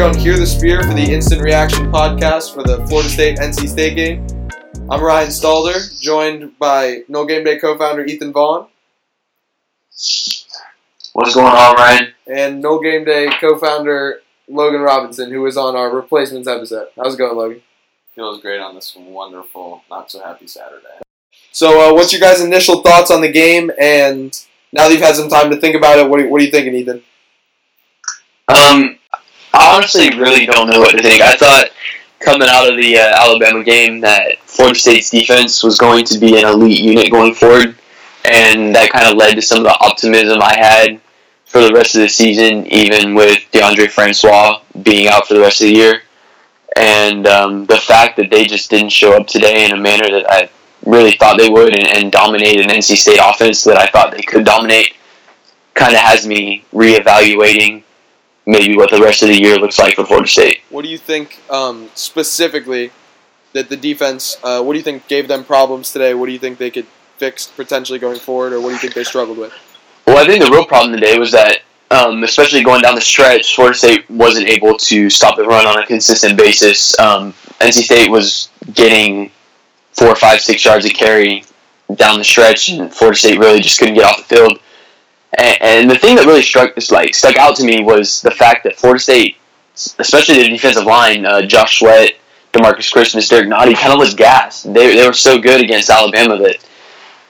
We're here on Hear the Spear for the Instant Reaction podcast for the Florida State NC State game. I'm Ryan Stalder, joined by No Game Day co founder Ethan Vaughn What's going on, Ryan? and No Game Day co founder Logan Robinson, who was on our replacements episode. How's it going, Logan? Feels great on this wonderful, not so happy Saturday. So, uh, what's your guys' initial thoughts on the game? And now that you've had some time to think about it, what are, what are you thinking, Ethan? Um, I honestly really don't know what to think. I thought coming out of the uh, Alabama game that Florida State's defense was going to be an elite unit going forward, and that kind of led to some of the optimism I had for the rest of the season, even with Deondre Francois being out for the rest of the year. And um, the fact that they just didn't show up today in a manner that I really thought they would and, and dominate an NC State offense that I thought they could dominate kind of has me reevaluating maybe what the rest of the year looks like for Florida State. What do you think um, specifically that the defense? Uh, what do you think gave them problems today? What do you think they could fix potentially going forward, or what do you think they struggled with? Well, I think the real problem today was that, um, especially going down the stretch, Florida State wasn't able to stop the run on a consistent basis. Um, NC State was getting four, five, six yards of carry down the stretch, and Florida State really just couldn't get off the field. And, the thing that really struck this like stuck out to me was the fact that Florida State, especially the defensive line, uh, Josh Sweat, Demarcus Christmas, Derrick Nnadi, kind of looked gassed. They, they were so good against Alabama that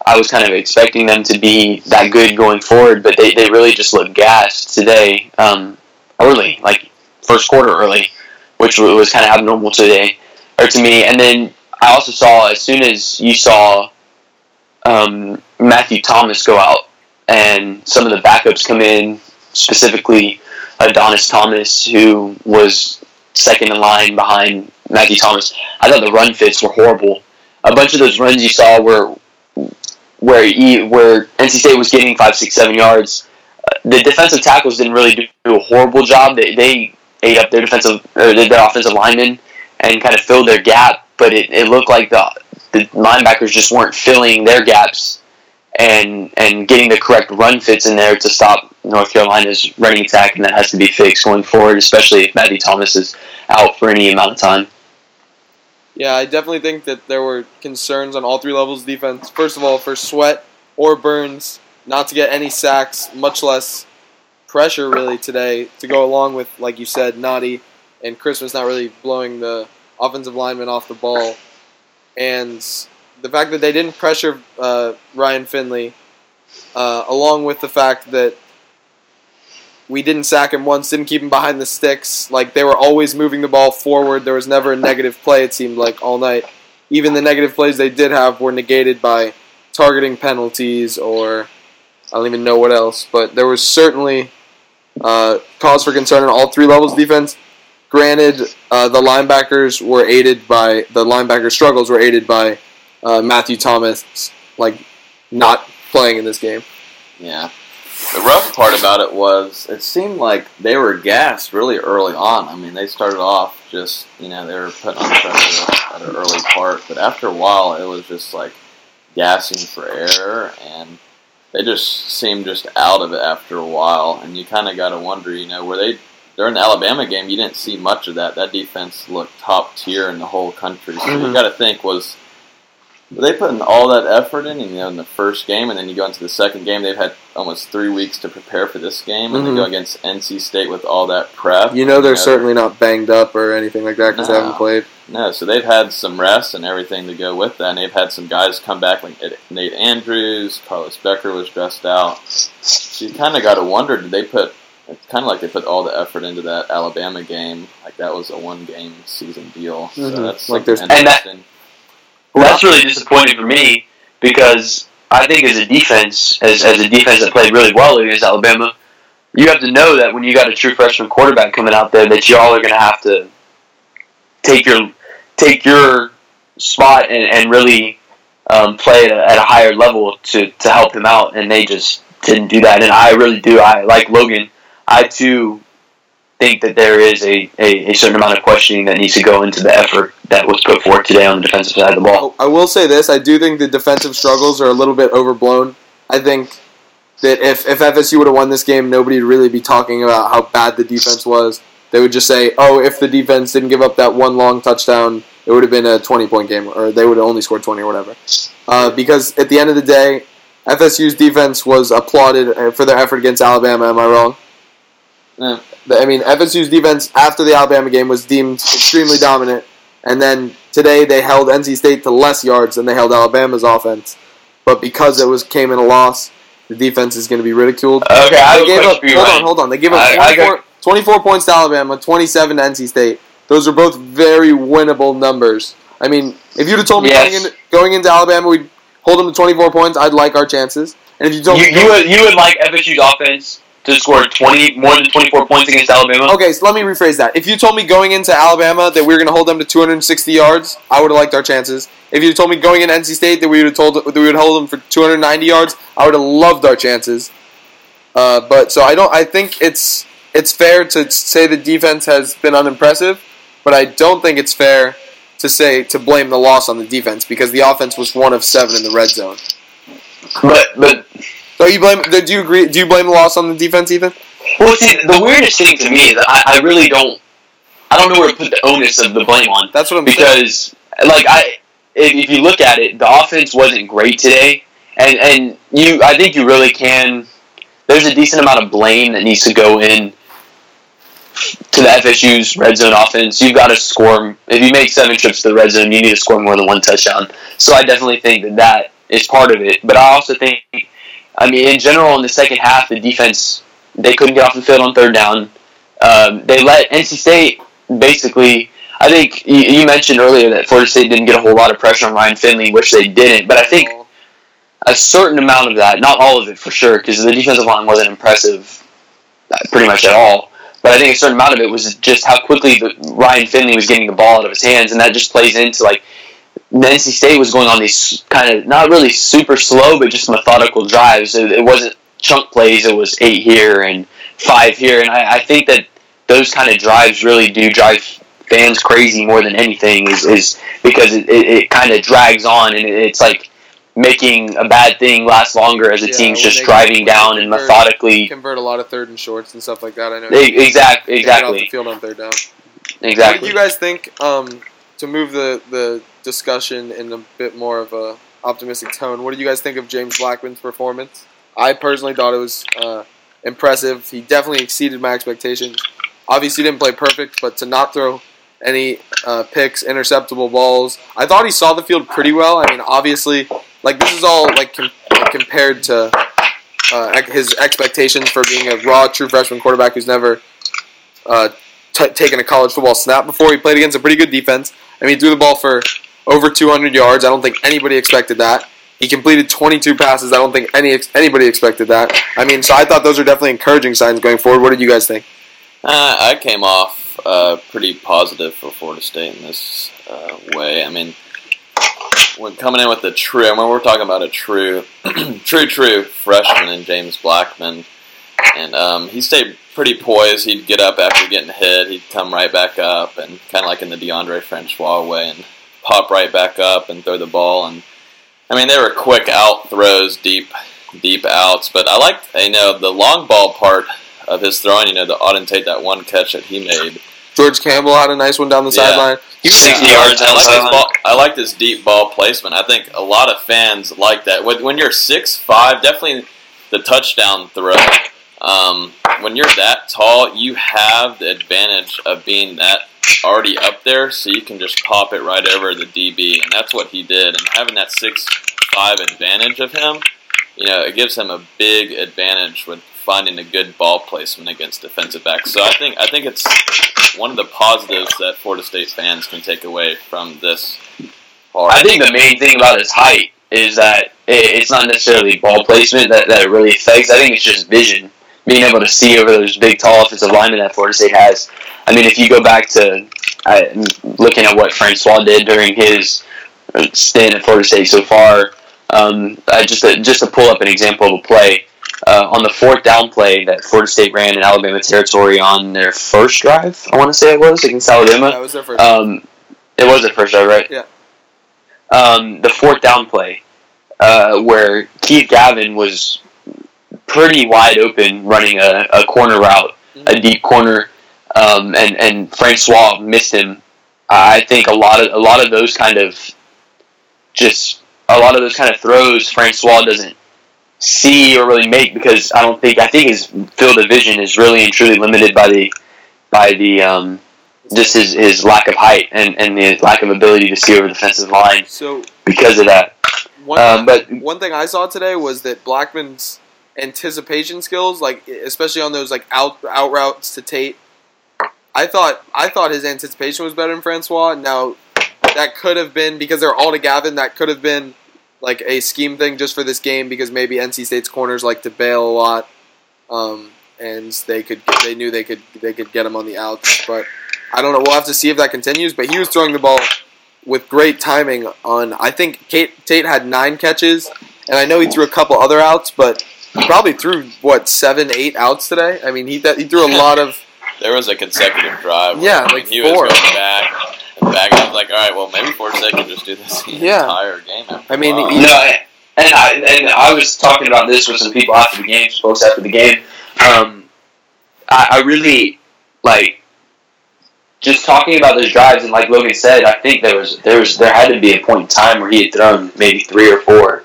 I was kind of expecting them to be that good going forward, but they, they really just looked gassed today, um, early, like first quarter early, which was kind of abnormal today, or to me. And then I also saw as soon as you saw um, Matthew Thomas go out and some of the backups come in, specifically Adonis Thomas, who was second in line behind Matthew Thomas. I thought the run fits were horrible. A bunch of those runs you saw were where he, where NC State was getting five, six, seven yards. The defensive tackles didn't really do, do a horrible job. They, they ate up their defensive or their offensive linemen and kind of filled their gap. But it, it looked like the the linebackers just weren't filling their gaps and and getting the correct run fits in there to stop North Carolina's running attack, and that has to be fixed going forward, especially if Matthew Thomas is out for any amount of time. Yeah, I definitely think that there were concerns on all three levels of defense. First of all, for Sweat or Burns not to get any sacks, much less pressure really today to go along with, like you said, Nnadi and Christmas not really blowing the offensive lineman off the ball. And the fact that they didn't pressure uh, Ryan Finley, uh, along with the fact that we didn't sack him once, didn't keep him behind the sticks. Like they were always moving the ball forward. There was never a negative play. It seemed like all night. Even the negative plays they did have were negated by targeting penalties or I don't even know what else. But there was certainly uh, cause for concern on all three levels of defense. Granted, uh, the linebackers were aided by the linebacker struggles were aided by uh, Matthew Thomas, like not playing in this game. Yeah. The rough part about it was it seemed like they were gassed really early on. I mean, they started off just, you know, they were putting on pressure at an early part, but after a while, it was just like gassing for air, and they just seemed just out of it after a while. And you kind of got to wonder, you know, were they during the Alabama game? You didn't see much of that. That defense looked top tier in the whole country. So Mhm. you got to think was were they putting all that effort in, you know, in the first game, and then you go into the second game. They've had almost three weeks to prepare for this game, and Mhm. they go against NC State with all that prep. You know they're You certainly not banged up or anything like that because they haven't played. No, so they've had some rest and everything to go with that. And they've had some guys come back like Nate Andrews, Carlos Becker was dressed out. So you kind of got to wonder, did they put? It's kind of like they put all the effort into that Alabama game, like that was a one-game season deal. Mhm. So that's Like something there's- And that- interesting. Well, that's really disappointing for me because I think as a defense, as, as a defense that played really well against Alabama, you have to know that when you got a true freshman quarterback coming out there, that y'all are going to have to take your take your spot and, and really um, play at a, at a higher level to, to help him out, and they just didn't do that. And I really do. I like Logan. I too think that there is a, a, a certain amount of questioning that needs to go into the effort that was put forth today on the defensive side of the ball. I will say this: I do think the defensive struggles are a little bit overblown. I think that if, if FSU would have won this game, nobody would really be talking about how bad the defense was. they would just say, "Oh, if the defense didn't give up that one long touchdown, it would have been a 20 point game, or they would have only scored 20 or whatever." Uh, because at the end of the day, FSU's defense was applauded uh, for their effort against Alabama. Am I wrong? Yeah. I mean, FSU's defense after the Alabama game was deemed extremely dominant, and then today they held NC State to less yards than they held Alabama's offense. But because it was came in a loss, the defense is going to be ridiculed. Okay, I They a gave up. Hold on, hold on. They gave up I- I 24, 24 points to Alabama, 27 to NC State. Those are both very winnable numbers. I mean, if you'd have told me Yes. going, into, going into Alabama we'd hold them to 24 points, I'd like our chances. And if you told You, me, you would you would like FSU's offense to score twenty more than twenty four points against Alabama? okay, so let me rephrase that. If you told me going into Alabama that we were going to hold them to 260 yards, I would have liked our chances. If you told me going into NC State that we would have told that we would hold them for 290 yards, I would have loved our chances. Uh, but so I don't. I think it's it's fair to say the defense has been unimpressive, but I don't think it's fair to say to blame the loss on the defense because the offense was one of seven in the red zone. But but So you blame? Do you agree? Do you blame the loss on the defense, Ethan? well, see, the weirdest thing to me is that I, I really don't I don't know where to put the onus of the blame on That's what I'm saying. because like I if, if you look at it, the offense wasn't great today, and and you I think you really can. There's a decent amount of blame that needs to go in to the FSU's red zone offense. You've got to score. If you make seven trips to the red zone, you need to score more than one touchdown. So I definitely think that that is part of it. But I also think, I mean, in general, in the second half, the defense they couldn't get off the field on third down. Um, they let NC State basically. I think you, you mentioned earlier that Florida State didn't get a whole lot of pressure on Ryan Finley, which they didn't. But I think a certain amount of that, not all of it for sure, because the defensive line wasn't impressive uh, pretty much at all. But I think a certain amount of it was just how quickly the, Ryan Finley was getting the ball out of his hands, and that just plays into like NC State was going on these kind of not really super slow, but just methodical drives. It, it wasn't chunk plays; it was eight here and five here, and I, I think that those kind of drives really do drive fans crazy more than anything. Is, is because it, it, it kind of drags on, and it, it's like making a bad thing last longer as a Yeah, team's just driving down they and methodically. convert a lot of third and shorts and stuff like that. I know. They, exact, They get off the exactly, field on third down. exactly. What did you guys think? Um, to move the the discussion in a bit more of a optimistic tone, what did you guys think of James Blackman's performance? I personally thought it was uh, impressive. He definitely exceeded my expectations. Obviously, he didn't play perfect, but to not throw any uh, picks, interceptable balls, I thought he saw the field pretty well. I mean, obviously, like this is all like, com- compared to uh, his expectations for being a raw, true freshman quarterback who's never uh, t- taken a college football snap before. He played against a pretty good defense. I mean, he threw the ball for over 200 yards. I don't think anybody expected that. He completed 22 passes. I don't think any anybody expected that. I mean, so I thought those are definitely encouraging signs going forward. What did you guys think? Uh, I came off uh, pretty positive for Florida State in this uh, way. I mean, when coming in with the true, when we're talking about a true, true, true freshman in James Blackman, and um, he stayed pretty poised. He'd get up after getting hit. He'd come right back up, and kind of like in the Deondre Francois way, and pop right back up and throw the ball. And I mean, they were quick out throws, deep, deep outs. But I liked, you know, the long ball part of his throwing. You know, the Auden Tate that one catch that he made. George Campbell had a nice one down the Yeah. sideline. He was 60 I yards like- I like his ball. I like this deep ball placement. I think a lot of fans like that. When, when you're six five, definitely the touchdown throw. Um, when you're that tall, you have the advantage of being that already up there, so you can just pop it right over the DB, and that's what he did. And having that six five advantage of him, you know, it gives him a big advantage with finding a good ball placement against defensive backs. So I think I think it's one of the positives that Florida State fans can take away from this. I think the main thing about his height is that it's not necessarily ball placement that, that really affects. I think it's just vision, being able to see over those big, tall offensive linemen that Florida State has. I mean, if you go back to uh, looking at what Francois did during his stint at Florida State so far, um, I just to, just to pull up an example of a play. Uh, on the fourth down play that Florida State ran in Alabama territory on their first drive, I want to say it was against Alabama. That was their first. Um, it was the first drive, right? Yeah. Um, the fourth down play, uh, where Keith Gavin was pretty wide open running a, a corner route, a deep corner. um, and and Francois missed him. I think a lot of a lot of those kind of just a lot of those kind of throws Francois doesn't see or really make because I don't think I think his field of vision is really and truly limited by the by the um, just his, his lack of height and, and the lack of ability to see over the defensive line So because of that. one, Um, but one thing I saw today was that Blackman's anticipation skills, like especially on those like out out routes to Tate, I thought I thought his anticipation was better than Francois. Now that could have been because they're all to Gavin. That could have been like a scheme thing just for this game because maybe NC State's corners like to bail a lot, um, and they could they knew they could they could get him on the outs. But I don't know. We'll have to see if that continues. But he was throwing the ball with great timing on. I think Kate, Tate had nine catches, and I know he threw a couple other outs, but probably threw what seven, eight outs today. I mean, he he threw a lot of. There was a consecutive drive. where, Yeah, I mean, like he four. was going back and back. I was like, all right, well, maybe Forsyth can just do this the Yeah. entire game. After I mean, a while. he- No, and I and I was talking about this with some people after the game, folks after the game. Um, I, I really like just talking about those drives, and like Logan said, I think there was there was there had to be a point in time where he had thrown maybe three or four,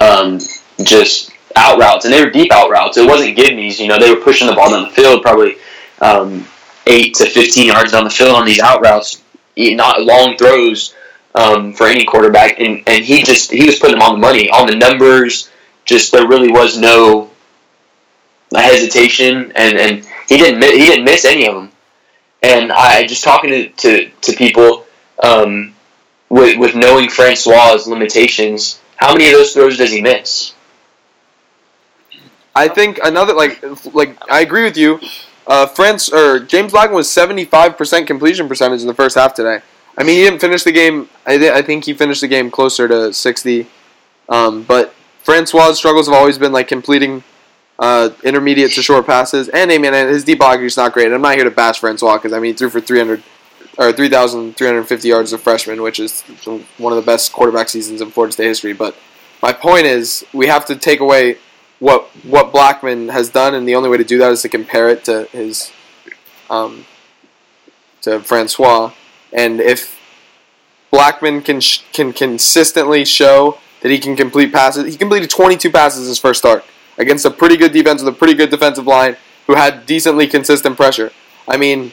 um, just out routes, and they were deep out routes. It wasn't give me's, you know, they were pushing the ball down the field, probably um, eight to fifteen yards down the field on these out routes, not long throws um, for any quarterback, and, and he just he was putting them on the money, on the numbers. Just there really was no hesitation, and, and he didn't mi- he didn't miss any of them. And I just talking to to, to people um, with with knowing Francois's limitations, how many of those throws does he miss? I think another like like I agree with you. Uh, France or James Blackman was seventy five percent completion percentage in the first half today. I mean, he didn't finish the game. I, thi- I think he finished the game closer to sixty. Um, but Francois' struggles have always been like completing uh, intermediate to short passes, and I mean, his deep ball is not great. I'm not here to bash Francois because I mean, he threw for three hundred or three thousand three hundred fifty yards as a freshman, which is one of the best quarterback seasons in Florida State history. But my point is, we have to take away what what Blackman has done, and the only way to do that is to compare it to his um, to Francois. And if Blackman can sh- can consistently show that he can complete passes, he completed 22 passes his first start against a pretty good defense with a pretty good defensive line who had decently consistent pressure. I mean,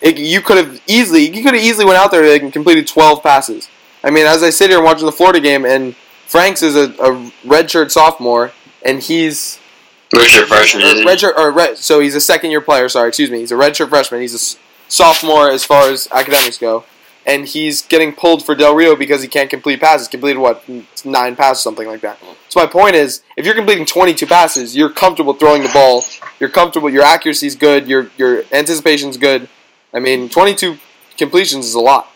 it, you could have easily you could have easily went out there and completed 12 passes. I mean, as I sit here watching the Florida game, and Franks is a, a redshirt sophomore, and he's Redshirt freshman, or redshirt or red, so he's a second year player. Sorry, excuse me. He's a redshirt freshman. He's a sophomore as far as academics go, and he's getting pulled for Del Rio because he can't complete passes. Completed what nine passes, something like that. So my point is, if you're completing 22 passes, you're comfortable throwing the ball. You're comfortable. Your accuracy's good. Your your anticipation's good. I mean, 22 completions is a lot.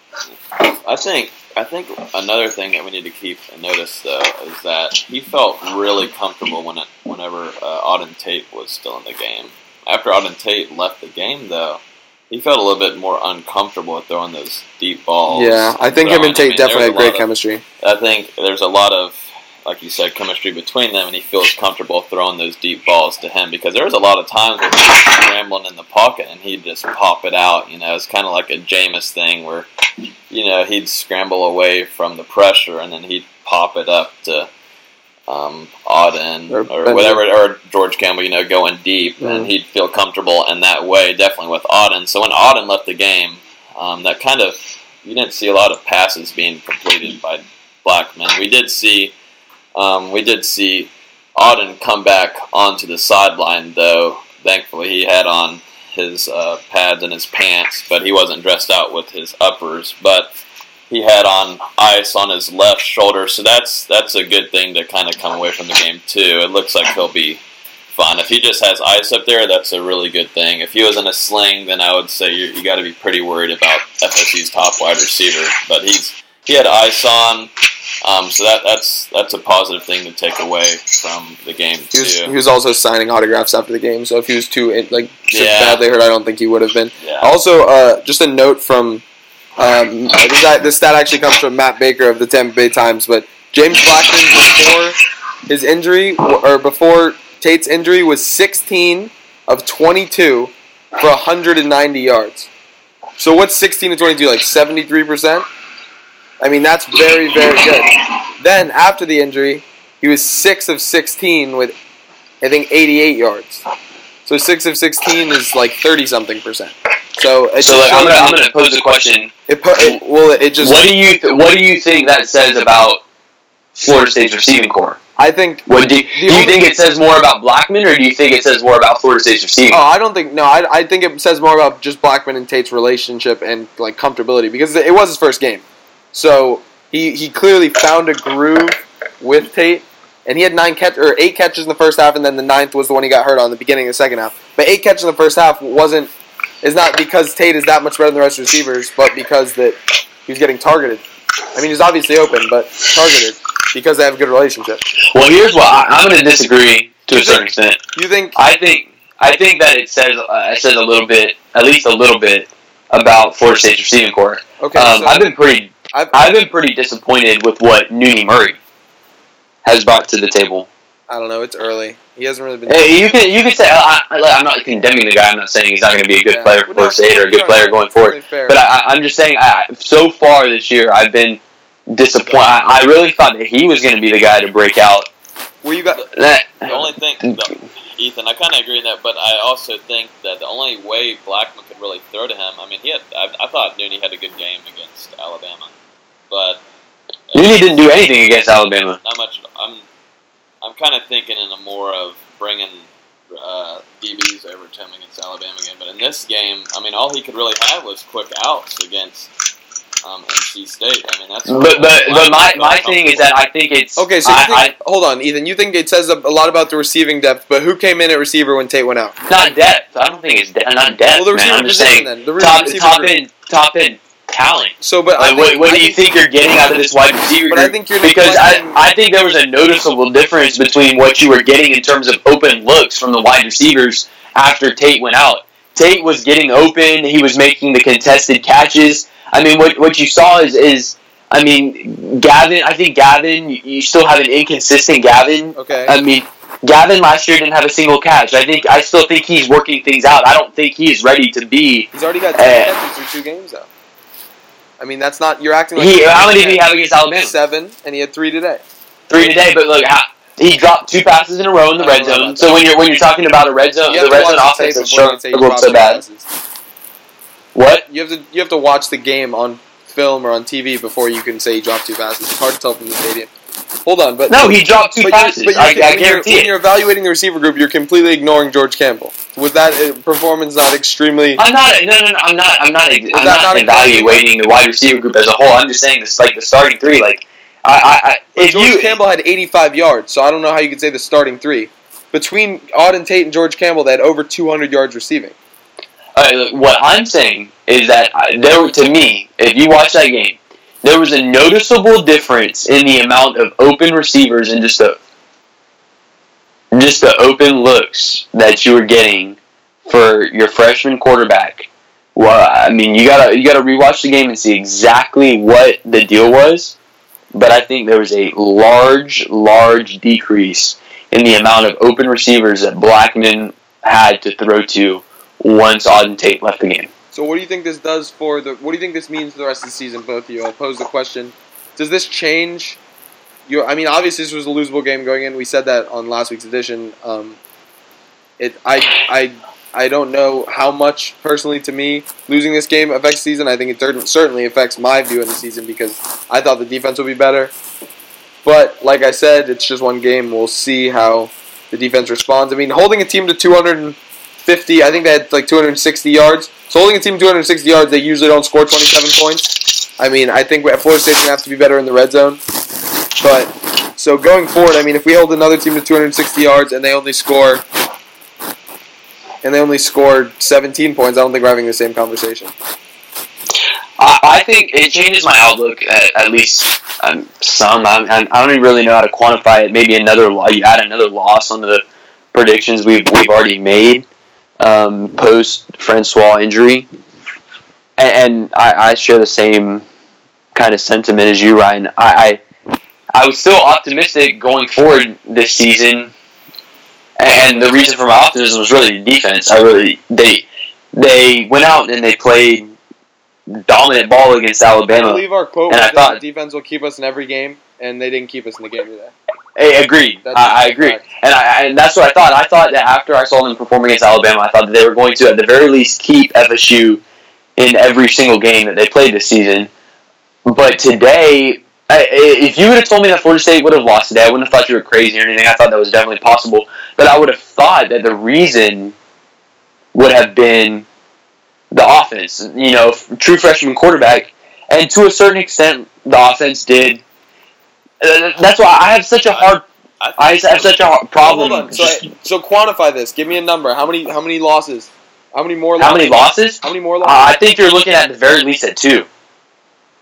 I think I think another thing that we need to keep a notice though is that he felt really comfortable when it, whenever uh, Auden Tate was still in the game. After Auden Tate left the game though, he felt a little bit more uncomfortable with throwing those deep balls. Yeah, I think him and Tate mean, definitely had great of- chemistry. I think there's a lot of, like you said, chemistry between them, and he feels comfortable throwing those deep balls to him because there was a lot of times where he was scrambling in the pocket and he'd just pop it out. You know, it's kind of like a Jameis thing where, you know, he'd scramble away from the pressure and then he'd pop it up to um, Auden Or or, whatever, or George Campbell, you know, going deep, Mhm. and he'd feel comfortable in that way, definitely with Auden. So when Auden left the game, um, that kind of you didn't see a lot of passes being completed by Blackman. We did see, um, we did see Auden come back onto the sideline, though. Thankfully, he had on his uh, pads and his pants, but he wasn't dressed out with his uppers. But he had on ice on his left shoulder, so that's that's a good thing to kind of come away from the game too. It looks like he'll be fine. If he just has ice up there, that's a really good thing. If he was in a sling, then I would say you, you got to be pretty worried about FSU's top wide receiver. But he's he had ice on, um, so that that's that's a positive thing to take away from the game He was, too. he was also signing autographs after the game, so if he was too like Yeah. badly hurt, I don't think he would have been. yeah. Also, uh, just a note from um, this, this stat actually comes from Matt Baker of the Tampa Bay Times, but James Blackman before his injury or before Tate's injury was 16 of 22 for 190 yards. So what's 16 to 22? Like 73%? I mean, that's very, very good. Then, after the injury, he was 6 of 16 with, I think, 88 yards. So 6 of 16 is like 30 something percent. So, So like, I'm gonna I'm gonna pose a question. it, it, well, it just. What do you th- what do you think that says about Florida State's receiving core? I think. What do, do you think it says more about Blackman, or do you think it says more about Florida State's receiving? Oh, I don't think. No, I, I think it says more about just Blackman and Tate's relationship and like comfortability because it was his first game, so he he clearly found a groove with Tate, and he had nine catch or eight catches in the first half, and then the ninth was the one he got hurt on the beginning of the second half. But eight catches in the first half wasn't is not because Tate is that much better than the rest of the receivers, but because that he was getting targeted. I mean, he's obviously open, but targeted because they have a good relationship. Well, here's what I, I'm going to disagree to a You certain extent. You think? I think I think that it says uh, it says a little bit, at least a little bit, about Florida State's receiving core. Okay, Um, so I've been pretty I've, I've been pretty disappointed with what Nooney Murray has brought to the table. I don't know. It's early. He hasn't really been. Hey, you can you can say I, I, I'm not condemning the guy. I'm not saying he's not going to be a good Yeah. player for Well, no, State or a good no, player going forward. Really fair. But I, I- I'm just saying, I, so far this year, I've been disappointed. I, I really thought that he was going to be the guy to break out. Where you got? That The only thing, the, Ethan, I kind of agree in that, but I also think that the only way Blackman could really throw to him, I mean, he had, I, I thought Nooney had a good game against Alabama, but Nooney didn't do anything against Alabama. not much. I'm, I'm kind of thinking in a more of bringing uh, DBs over to him against Alabama again, but in this game, I mean, all he could really have was quick outs against um, NC State. I mean, that's. But but but my, my thing is that I think it's Okay, so you I, think, hold on, Ethan. You think it says a, a lot about the receiving depth, but who came in at receiver when Tate went out? Not depth. I don't think it's de- not depth. Well, the receiver man. I'm just saying then. The top receiver top group. end top end talent. So, but I Like, what, think, what I do you think- think you're getting out of this wide receiver But I group? think you're because I, I think there was a noticeable difference between what you were getting in terms of open looks from the wide receivers after Tate went out. Tate was getting open. He was making the contested catches. I mean, what what you saw is is I mean, Gavin. I think Gavin. You, still have an inconsistent Gavin. Okay. I mean, Gavin last year didn't have a single catch. I think I still think he's working things out. I don't think he's ready to be. He's already got two Eh. catches through two games, though. I mean, that's not. You're acting like He, how many did he have against Alabama? Seven, and he had three today. three today, but look, he dropped two passes in a row in the red zone. So when you're when you're talking about a red zone, You the red zone offense tape has before you say he struggled dropped so bad. passes. What? You have to you have to watch the game on film or on TV before you can say he dropped two passes. It's hard to tell from the stadium. Hold on, but No, he dropped two but passes. You, but you I, I when you're- when you're evaluating the receiver group, you're completely ignoring George Campbell. Was that uh, performance not extremely? I'm not. No, no, no. I'm not. I'm not. I'm not, not evaluating the wide receiver group as a whole. I'm just saying this, like the starting three. Like, I, I, I if George you, Campbell had 85 yards, so I don't know how you could say the starting three. Between Auden Tate and George Campbell, they had over 200 yards receiving. Uh, what I'm saying is that there, to me, if you watch that game, there was a noticeable difference in the amount of open receivers and just the just the open looks that you were getting for your freshman quarterback. Well, I mean, you gotta you gotta rewatch the game and see exactly what the deal was. But I think there was a large, large decrease in the amount of open receivers that Blackman had to throw to once Auden Tate left the game. So what do you think this does for the? What do you think this means for the rest of the season? Both of you. I'll pose the question: Does this change? Your, I mean, obviously this was a losable game going in. We said that on last week's edition. Um, it, I, I, I don't know how much personally to me losing this game affects season. I think it certainly affects my view of the season because I thought the defense would be better. But like I said, it's just one game. We'll see how the defense responds. I mean, holding a team to 250, I think they had like 260 yards. So holding a team 260 yards, they usually don't score 27 points. I mean, I think Florida State's gonna have to be better in the red zone. But so going forward, I mean, if we hold another team to 260 yards and they only score and they only score 17 points, I don't think we're having the same conversation. I, think it changes my outlook at, at least um, some. I, I I don't even really know how to quantify it. Maybe another you add another loss on the predictions we've we've already made um, post Francois injury, and, and I, I share the same kind of sentiment as you, Ryan. I, I I was still optimistic going forward this season, and the reason for my optimism was really the defense. I really they they went out and they played dominant ball against I Alabama. believe our quote And was I that thought- the defense will keep us in every game, and they didn't keep us in the game today. Hey, agreed. I, I agree, fact. and I, and that's what I thought. I thought that after I saw them perform against Alabama, I thought that they were going to, at the very least, keep FSU in every single game that they played this season. But today, I- if you would have told me that Florida State would have lost today, I wouldn't have thought you were crazy or anything. I thought that was definitely possible. But I would have thought that the reason would have been the offense. You know, true freshman quarterback, and to a certain extent, the offense did. Uh, that's why I have such a hard. I have such a hard problem. So, just- so quantify this. Give me a number. How many? How many losses? How many more? Losses? how many losses? How many more Uh, losses? I think you're looking at the very least at two.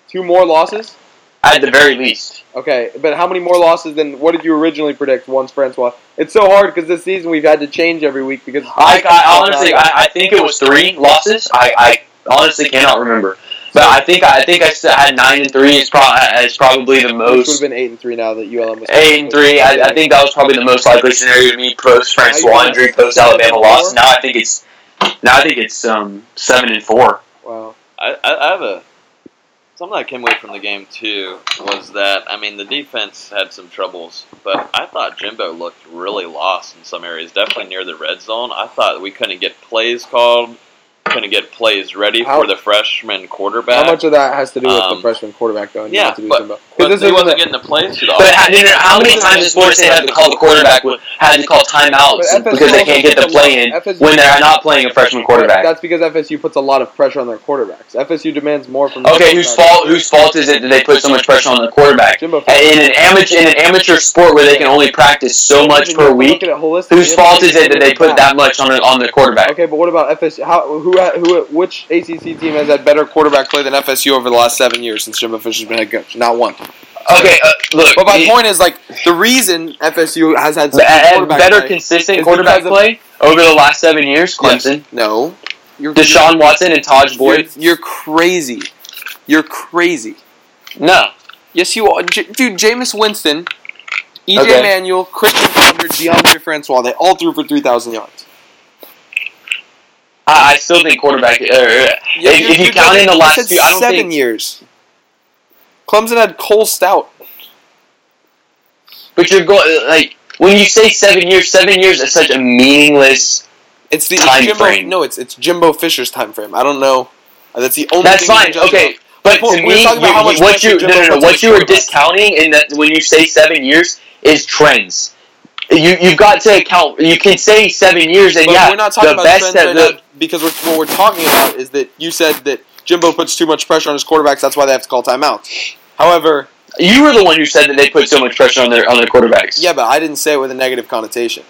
Two more losses. At the very least. Okay, but how many more losses than what did you originally predict? Once Francois. It's so hard because this season we've had to change every week because I, I honestly, I, I think it was three losses. I, I honestly cannot remember, but I think I think I still had nine and three. Is, pro- is probably the most. Which would have been eight and three now that ULM was Eight and three. I, I think that was probably the most likely scenario to me post Francois injury, post Alabama loss. Now I think it's now I think it's um, seven and four. Wow. I, I I have a something I came away from the game too was that I mean the defense had some troubles, but I thought Jimbo looked really lost in some areas. Definitely near the red zone. I thought we couldn't get plays called, couldn't get plays ready How- for the freshman quarterback. How much of that has to do with Um, the freshman quarterback though? and yeah, not to do but- Jimbo? 'Cause but this he wasn't a- getting the plays to the But how, no, no, how many times does Florida State have to call the quarterback with, had to call timeouts because they can't get the play in FSU when they're not playing a freshman quarterback? That's because FSU puts a lot of pressure on their quarterbacks. FSU demands more from. Okay, whose fault? Whose fault is it that they put so much pressure on the quarterback? Jimbo. In an amateur in an amateur sport where they can only practice so much per Look week, at it whose fault is it that they put that much on the, on the quarterback? Okay, but what about FSU? How, who, who, which ACC team has had better quarterback play than FSU over the last seven years since Jimbo Fisher's been head coach? Not one. Okay, uh, look, But my the- point is, like, the reason FSU has had good better consistent quarterback of- play over the last seven years. Yes. Clemson, No, you're Deshaun Watson, and Tajh You're, Boyd. you're crazy. You're crazy. No, Yes, you are, J- dude. Jameis Winston, EJ Okay. Manuel, Christian Ponder, Deondre Francois. They all threw for three thousand yards. I, I still think quarterback. Uh, if, if you count in the last few, I don't seven think. years. Clemson had Cole Stoudt. But you're going like when you say seven years. Seven years is such a meaningless. It's the Time Jimbo, frame. No, it's it's Jimbo Fisher's time frame. I don't know. Uh, That's the only. That's thing fine. Okay, on. but to we're me, talking about you- what you no, no, no, what you are discounting in that when you say seven years is trends. You you've got to account. You can say seven years, and But yeah, we're not talking the about best trends that right the, because what we're talking about is that you said that Jimbo puts too much pressure on his quarterbacks. That's why they have to call timeouts. However, you were the one who said that they put so much pressure on their on their quarterbacks. yeah, but I didn't say it with a negative connotation.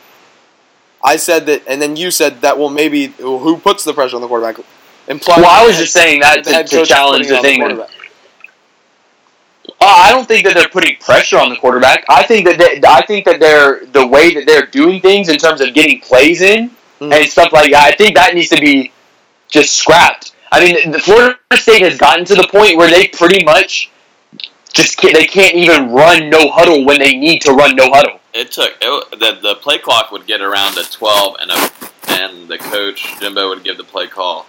I said that, and then you said that. Well, maybe who puts the pressure on the quarterback? Implying Well, I was just saying that the to, to challenge the thing. quarterback. Uh, I don't think that they're putting pressure on the quarterback. I think that they, I think that they're the way that they're doing things in terms of getting plays in Mhm. and stuff like that. I think that needs to be just scrapped. I mean, the Florida State has gotten to the point where they pretty much just can't, they can't even run no huddle when they need to run no huddle. it took it, the the play clock would get around to twelve, and a, and the coach Jimbo would give the play call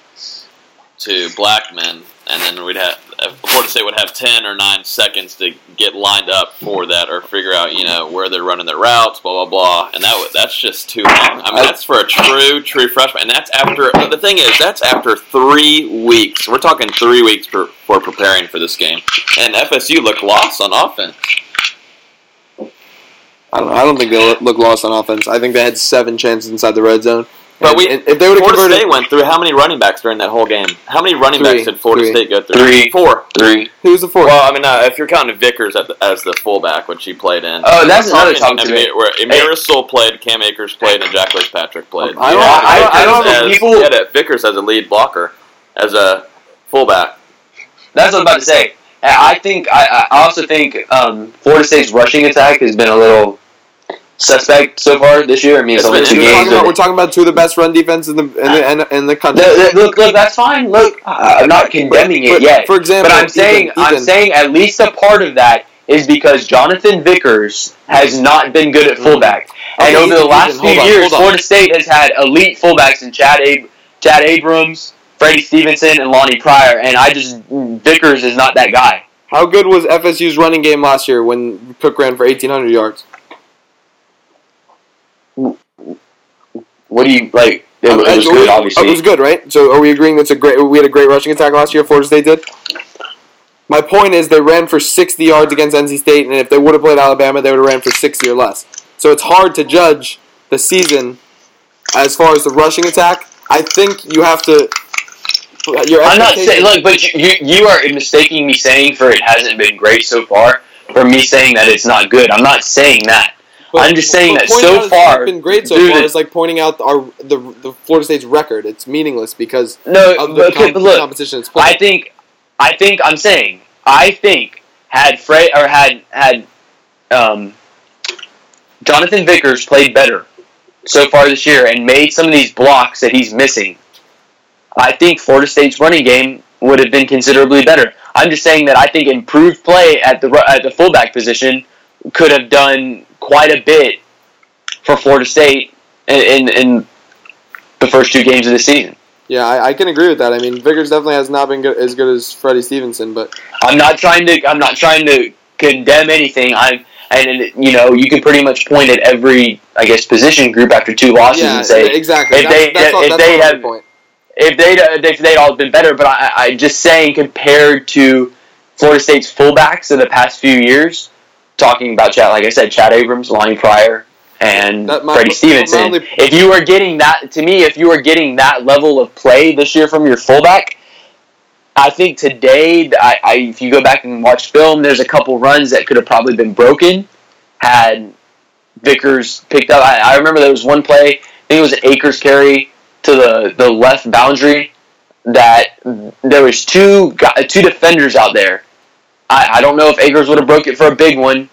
to Blackman, and then we'd have Uh, Florida State would have ten or nine seconds to get lined up for that or figure out you know where they're running their routes, blah blah blah, and that that's just too long. I mean, that's for a true true freshman, and that's after. The thing is, that's after three weeks. We're talking three weeks for, for preparing for this game, and FSU looked lost on offense. I don't know. I don't think they look- look lost on offense. I think they had seven chances inside the red zone. But And- we- and if they would have Florida converted, State went through how many running backs during that whole game? How many running Three. backs did Florida Three. State go through? Three, four, three. Who's the fourth? Well, I mean, uh, if you're counting Vickers at the, as the fullback, which he played in. Oh, that's We're another talking topic to me. Amir- Where Amir Rasul played, Cam Akers played, and Jacques Patrick played. I don't- You had I don't- I don't Vickers know as- people- you had a- Vickers as a lead blocker, as a fullback. That's what I'm about to say. I think I, I also think um, Florida State's rushing attack has been a little suspect so far this year. I mean, it's, It's only two we're, games. talking about, but- we're talking about two of the best run defenses in the in the, in, in the country. The- the- look, look, that's fine. Look, I- I'm not condemning it But, yet, For example, but I'm saying Ethan, I'm saying at least a part of that is because Jonathan Vickers has not been good at mm. fullback, and Okay, over the last Ethan, few on, years. Florida State has had elite fullbacks in Chad Ab- Chad Abrams, Freddie Stevenson, and Lonnie Pryor, and I just Vickers is not that guy. How good was FSU's running game last year when Cook ran for 1,800 yards? What do you like? It, it was good, obviously. It was good, right? So are we agreeing that's a great? We had a great rushing attack last year. Florida State did. My point is they ran for 60 yards against NC State, and if they would have played Alabama, they would have ran for 60 or less. So it's hard to judge the season as far as the rushing attack. I think you have to. Your I'm not saying look, but you you are mistaking me saying for it hasn't been great so far. For me saying that it's not good, I'm not saying that. I'm just saying that so it's far, not been great so dude, far. It's like pointing out our the the Florida State's record. It's meaningless because No, of the okay, com- look, competition it's played. I think, I think I'm saying, I think had Fred or had had um, Jonathan Vickers played better so far this year and made some of these blocks that he's missing, I think Florida State's running game would have been considerably better. I'm just saying that I think improved play at the at the fullback position could have done quite a bit for Florida State in in, in the first two games of the season. Yeah, I, I can agree with that. I mean, Vickers definitely has not been good, as good as Freddie Stevenson, but I'm not trying to. I'm not trying to condemn anything. I'm, and you know, you can pretty much point at every, I guess, position group after two losses yeah, and say exactly. if that's, they- that's all, if that's they all my have- point. if they if they'd all been better. But I, I just saying compared to Florida State's fullbacks in the past few years, talking about Chad, like I said, Chad Abrams, Lonnie Pryor, and That- Freddie Stevenson. only- if you are getting that to me, if you are getting that level of play this year from your fullback. I think today, I, I if you go back and watch film, there's a couple runs that could have probably been broken had Vickers picked up. I, I remember there was one play, I think it was an Akers carry to the, the left boundary that there was two two defenders out there. I, I don't know if Akers would have broke it for a big one,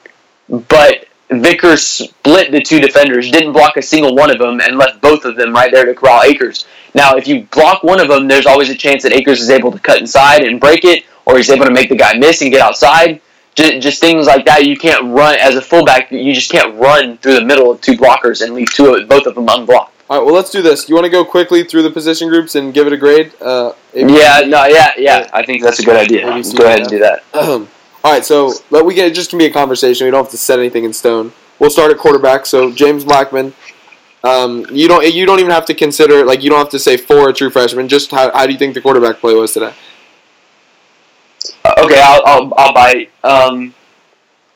but Vickers split the two defenders, didn't block a single one of them, and left both of them right there to corral Akers. Now, if you block one of them, there's always a chance that Akers is able to cut inside and break it, or he's able to make the guy miss and get outside. Just, things like that. You can't run as a fullback. You just can't run through the middle of two blockers and leave two of, both of them unblocked. All right, well, let's do this. You want to go quickly through the position groups and give it a grade? Uh, Yeah, no, yeah, yeah. I think that's a good idea. See Go ahead and do that. All right, so let we get it just can be a conversation. We don't have to set anything in stone. We'll start at quarterback. So James Blackman, um, you don't you don't even have to consider like you don't have to say for a true freshman. Just how, how do you think the quarterback play was today? Uh, Okay, I'll, I'll, I'll bite. Um,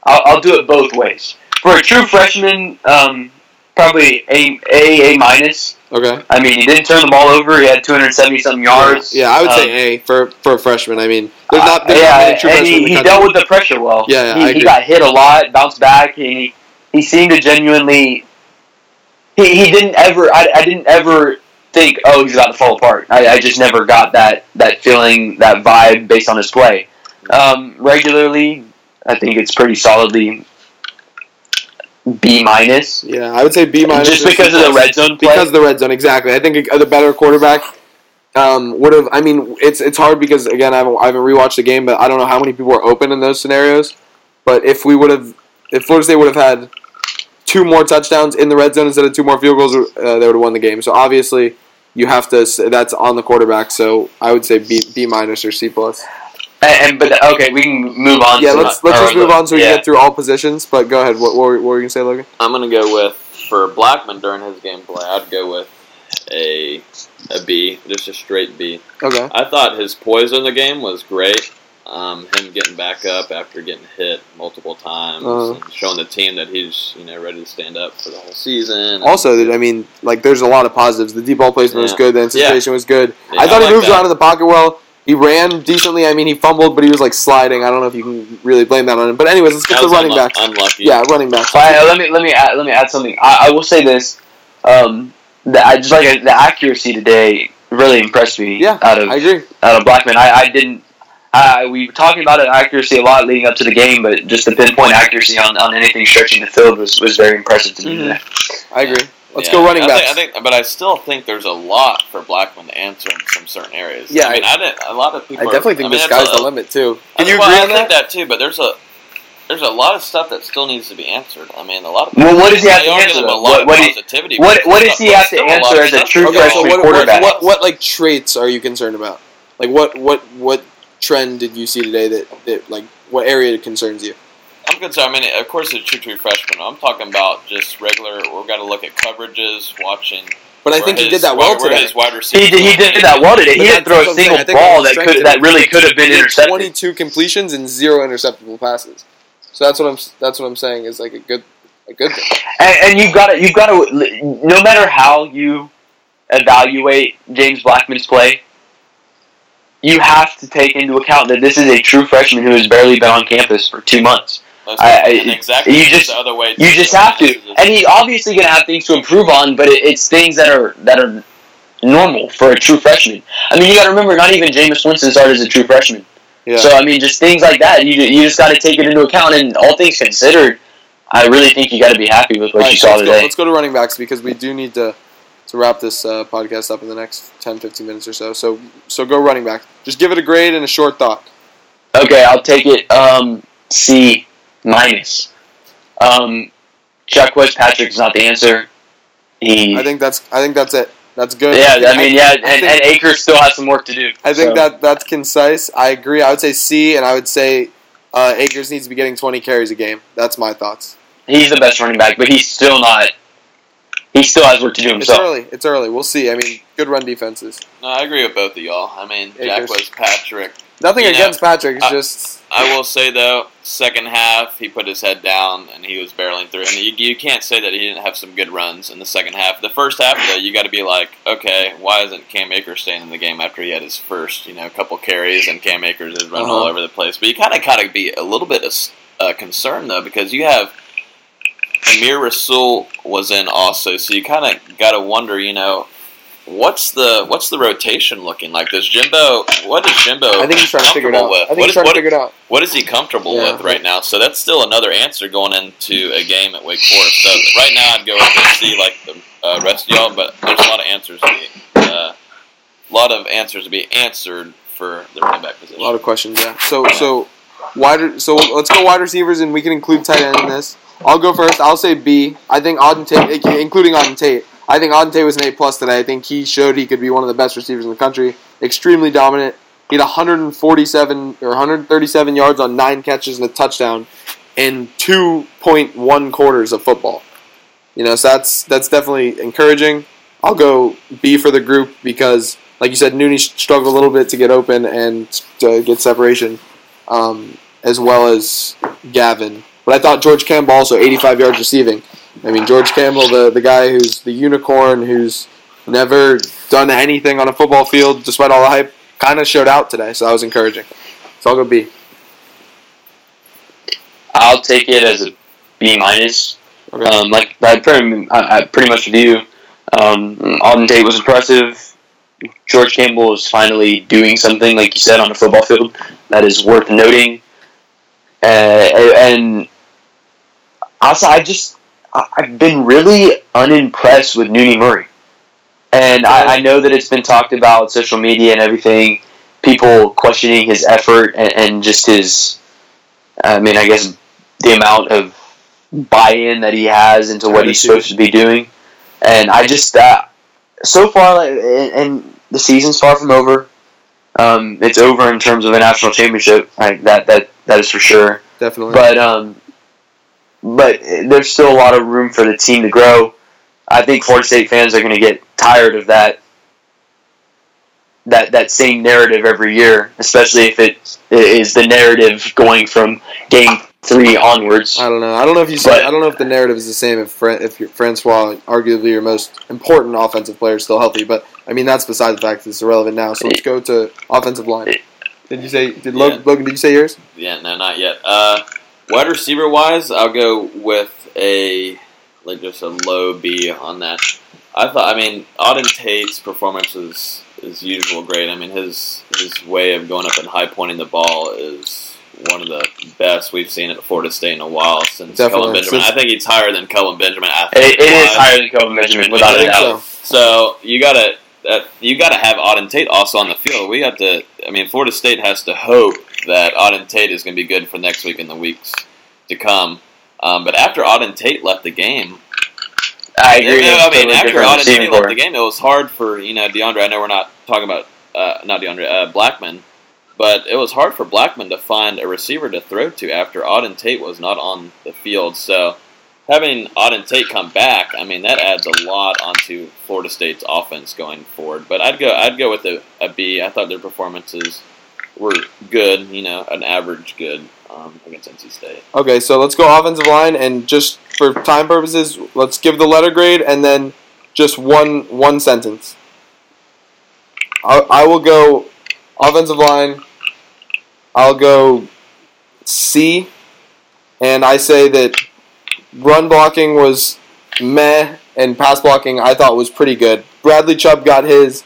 I'll, I'll do it both ways. For a true freshman, um, probably a a a minus. Okay. I mean, he didn't turn the ball over. He had 270 some yards. Yeah, I would Um, say A for for a freshman. I mean, there's not there's not yeah, many true and he, he dealt with the pressure well. Yeah, yeah, he, he got hit a lot, bounced back. He he seemed to genuinely. He, he didn't ever. I, I didn't ever think, oh, he's about to fall apart. I, I just never got that that feeling, that vibe based on his play. Um, regularly, I think it's pretty solidly B minus. Yeah, I would say B minus. Just because of the red zone play. Because of the red zone, exactly. I think the better quarterback um, would have. I mean, it's it's hard because again, I haven't, I haven't rewatched the game, but I don't know how many people were open in those scenarios. But if we would have, if Florida State would have had two more touchdowns in the red zone instead of two more field goals, uh, they would have won the game. So obviously, you have to. That's on the quarterback. So I would say B B minus or C plus. And, and but okay, we can move on. Yeah, to let's let's just move on so we yeah. can get through all positions. But go ahead. What, what, were, what were you gonna say, Logan? I'm gonna go with for Blackman during his gameplay. I'd go with a a B, just a straight B. Okay. I thought his poise in the game was great. Um, him getting back up after getting hit multiple times Uh-huh. and showing the team that he's you know ready to stand up for the whole season. Also, I mean, like, there's a lot of positives. The deep ball placement was good. The anticipation was good. Yeah, I thought I he like moved that. around in the pocket well. He ran decently. I mean, he fumbled, but he was like sliding. I don't know if you can really blame that on him. But anyways, let's get That to was running unlu- backs. Unlucky. Yeah, running backs. All right, let me let me add, let me add something. I, I will say this: um, the, I just like the accuracy today really impressed me. Yeah, out of I agree. out of Blackman, I, I didn't. I, we were talking about it, accuracy a lot leading up to the game, but just the pinpoint accuracy on, on anything stretching the field was, was very impressive to me. Mhm. I agree. Let's Yeah, go running I backs. Think, I think, but I still think there's a lot for Blackman to answer in some certain areas. Yeah, I mean, I, didn't. A lot of people. I definitely are, think I mean, the sky's a- the limit too. I Can you well, agree I on think that? that too, but there's a there's a lot of stuff that still needs to be answered. I mean, a lot of Well, what does he have to answer, giving? A lot What- of what positivity. what- but what does he have to there's still a lot answer as a stuff true to Okay, go. so freshman what, what, quarterback. what, what like traits are you concerned about? Like what what what trend did you see today that, that like what area concerns you? I'm concerned. I mean, of course, it's true true freshman. I'm talking about just regular. We've got to look at coverages, watching. But I where think he did that well where, where today. his wide receivers He did, he did that well today. He didn't throw what a I'm saying. single I think ball that strength could of that really could have been He did intercepted. 22 completions and zero interceptable passes. So that's what I'm that's what I'm saying is like a good a good thing. And, and you've got to you've got to no matter how you evaluate James Blackman's play, you have to take into account that this is a true freshman who has barely been on campus for two months. That's I- I- exactly you the just- other way. You just have to, and he's obviously going to have things to improve on, but it, it's things that are that are normal for a true freshman. I mean, you got to remember, not even Jameis Winston started as a true freshman. Yeah. So I mean, just things like that. You you just got to take it into account, and all things considered, I really think you got to be happy with what All you right, saw let's today. Go, let's go to running backs because we do need to to wrap this uh, podcast up in the next 10, 15 minutes or so. So so go running back. Just give it a grade and a short thought. Okay, I'll take it. Um, C minus. Um, Jacques Patrick is not the answer. He, I think that's I think that's it. That's good. yeah, I mean, yeah, and, think- and Akers still has some work to do. I think so. that that's concise. I agree. I would say C, and I would say uh, Akers needs to be getting 20 carries a game. That's my thoughts. he's the best running back, but he's still not. He still has work to do himself. It's early. It's early. We'll see. I mean, good run defenses. No, I agree with both of y'all. I mean, Jack Akers. was Patrick. Nothing You know, against Patrick. It's I- just I will say though, second half he put his head down and he was barreling through. And you, you can't say that he didn't have some good runs in the second half. The first half though, you got to be like, okay, why isn't Cam Akers staying in the game after he had his first, you know, couple carries and Cam Akers is running all Uh-huh. over the place. But you kind of kind of be a little bit of uh, concerned though because you have Amir Rasul was in also, so you kind of got to wonder, you know. What's the what's the rotation looking like? Does Jimbo? What is Jimbo? I think he's trying to figure it out. with? I think What he's is- trying what- to figure it out. what is he comfortable Yeah. with right now? So that's still another answer going into a game at Wake Forest. So right now, I'd go with the C like the uh, rest of y'all, but there's a lot of answers to be, uh, a lot of answers to be answered for the running back position. A lot of questions. Yeah. So so wide. So let's go wide receivers, and we can include tight end in this. I'll go first. I'll say B. I think Auden Tate, including Auden Tate. I think Tate was an A plus today. I think he showed he could be one of the best receivers in the country. Extremely dominant. He had 147 or 137 yards on nine catches and a touchdown in 2.1 quarters of football. You know, so that's that's definitely encouraging. I'll go B for the group because, like you said, Nooney struggled a little bit to get open and to get separation, um, as well as Gavin. But I thought George Campbell also 85 yards receiving. I mean, George Campbell, the, the guy who's the unicorn, who's never done anything on a football field despite all the hype, kind of showed out today. So that was encouraging. So I'll go B. I'll take it as a B minus. Okay. Um, like I pretty, I, I pretty much with you. Um, Auden Tate was impressive. George Campbell is finally doing something, like you said, on a football field that is worth noting. Uh, and also, I just I've been really unimpressed with Nooney Murray, and I, I know that it's been talked about social media and everything. People questioning his effort and, and just his, I mean, I guess the amount of buy-in that he has into what he's supposed to be doing, and I just uh, so far, and, and the season's far from over. Um, it's over in terms of a national championship. Like that, that that is for sure. Definitely. But um, but there's still a lot of room for the team to grow. I think Florida State fans are going to get tired of that that that same narrative every year, especially if it is the narrative going from game three onwards. I don't know. I don't know if you see. But- I don't know if the narrative is the same if Fran- if Francois, arguably your most important offensive player, is still healthy. But I mean, that's beside the fact that it's irrelevant now. So let's go to offensive line. Did you say? Did Logan? Yeah. Logan did you say yours? Yeah, no, not yet. Uh, wide receiver wise, I'll go with a like just a low B on that. I thought, I mean, Auden Tate's performance is is usual great. I mean, his his way of going up and high pointing the ball is one of the best we've seen at Florida State in a while since Definitely. Kelvin Benjamin. Since- I think he's higher than Kelvin Benjamin. It, it is higher than Kobe Benjamin, without I a think doubt. so. So you gotta uh, you gotta have Auden Tate also on the field. We have to. I mean, Florida State has to hope that Auden Tate is going to be good for next week and the weeks to come. Um, but after Auden Tate left the game, I agree. Yeah, it's I mean, after Auden Tate left the game, it was hard for you know Deondre. I know we're not talking about uh, not Deondre uh, Blackman, but it was hard for Blackman to find a receiver to throw to after Auden Tate was not on the field. So having Auden Tate come back, I mean that adds a lot onto Florida State's offense going forward. But I'd go I'd go with a, a B. I thought their performances were good, you know, an average good um, against NC State. Okay, so let's go offensive line, and just for time purposes, let's give the letter grade and then just one one sentence. I, I will go offensive line. I'll go C, and I say that run blocking was meh, and pass blocking I thought was pretty good. Bradley Chubb got his,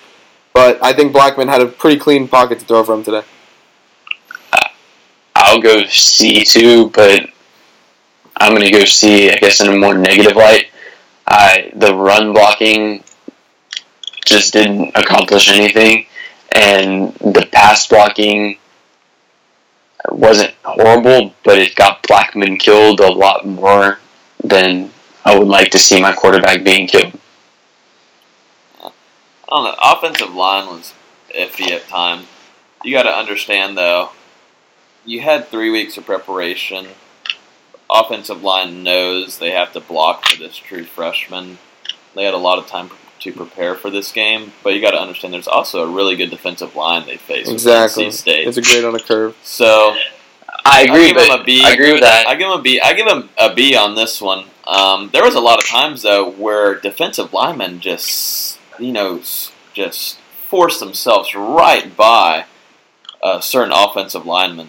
but I think Blackman had a pretty clean pocket to throw from today. I'll go C too, but I'm going to go C, I guess, in a more negative light. I the run blocking just didn't accomplish anything, and the pass blocking wasn't horrible, but it got Blackman killed a lot more than I would like to see my quarterback being killed. I don't know. Offensive line was iffy at times. You got to understand though. You had three weeks of preparation. Offensive line knows they have to block for this true freshman. They had a lot of time to prepare for this game, but you got to understand there's also a really good defensive line they face Exactly. NC State. It's a grade on a curve. so I agree, give but him a B. I agree with that. I give him a B. I give him a B on this one. Um, there was a lot of times though where defensive linemen just, you know, just forced themselves right by uh, certain offensive linemen,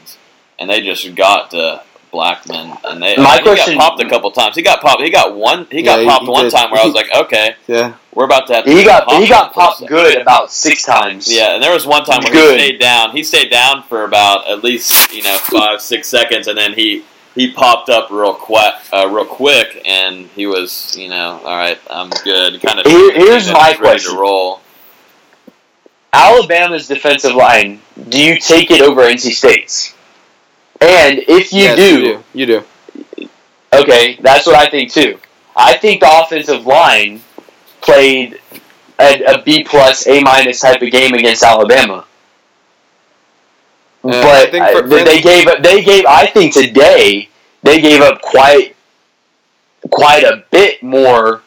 and they just got to Blackman, and they My he question- got popped a couple times. He got popped. He got one. He got Yeah, popped he one did. time where I was like, okay, Yeah. we're about to have. To He got he got him for a popped good about six times. Yeah, and there was one time where Good. he stayed down. He stayed down for about at least you know five six seconds, and then he he popped up real quick, uh, real quick, and he was you know all right, I'm good. Kind of Here- here's my ready question. to roll. Alabama's defensive line, do you take it over NC State's? And if you Yes, do, you do. You do. okay, that's what I think too. I think the offensive line played a, a B plus, A minus type of game against Alabama. I but I- they gave up. they gave I think today they gave up quite quite a bit more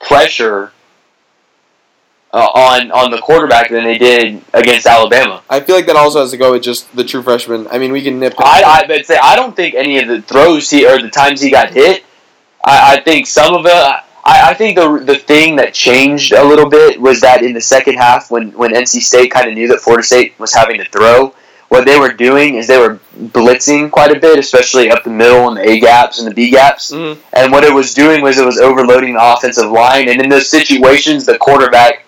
pressure uh, on on the quarterback than they did against Alabama. I feel like that also has to go with just the true freshman. I mean, we can nip. I, I but say I don't think any of the throws he or the times he got hit. I, I think some of it. I, I think the the thing that changed a little bit was that in the second half, when when NC State kind of knew that Florida State was having to throw, what they were doing is they were blitzing quite a bit, especially up the middle and the A gaps and the B gaps. Mhm. And what it was doing was it was overloading the offensive line. And in those situations, the quarterback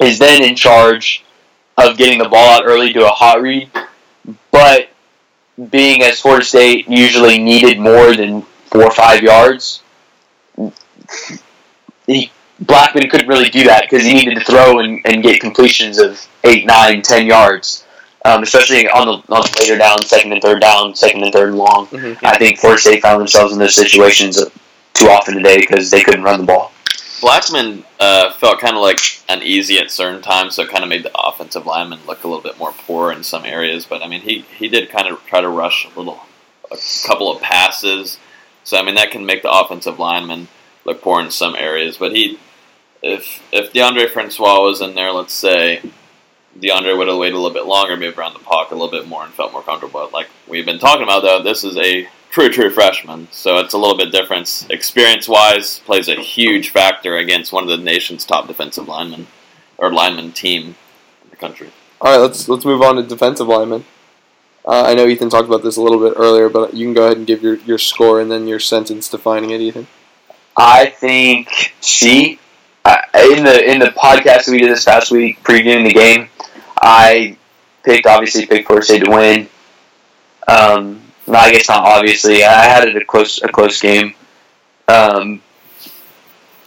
is then in charge of getting the ball out early to a hot read. But being as Florida State usually needed more than four or five yards, he, Blackman couldn't really do that because he needed to throw and, and get completions of eight, nine, ten yards. Um, especially on the, on the later down, second and third down, second and third and long. Mhm. I think Florida State found themselves in those situations too often today because they couldn't run the ball. Blackman uh, felt kind of like uneasy at certain times, so it kind of made the offensive lineman look a little bit more poor in some areas. But I mean, he he did kind of try to rush a little, a couple of passes. So I mean, that can make the offensive lineman look poor in some areas. But he, if if Deondre Francois was in there, let's say. Deondre would have waited a little bit longer, moved around the pocket a little bit more, and felt more comfortable. Like we've been talking about, though, this is a true, true freshman, so it's a little bit different. Experience wise, plays a huge factor against one of the nation's top defensive linemen or lineman team in the country. All right, let's let's move on to defensive linemen. Uh, I know Ethan talked about this a little bit earlier, but you can go ahead and give your, your score and then your sentence defining it, Ethan. I think C. Uh, in the in the podcast that we did this past week previewing the game, I picked obviously picked Florida State to win. Um, no, I guess not obviously. I had it a close a close game. Um,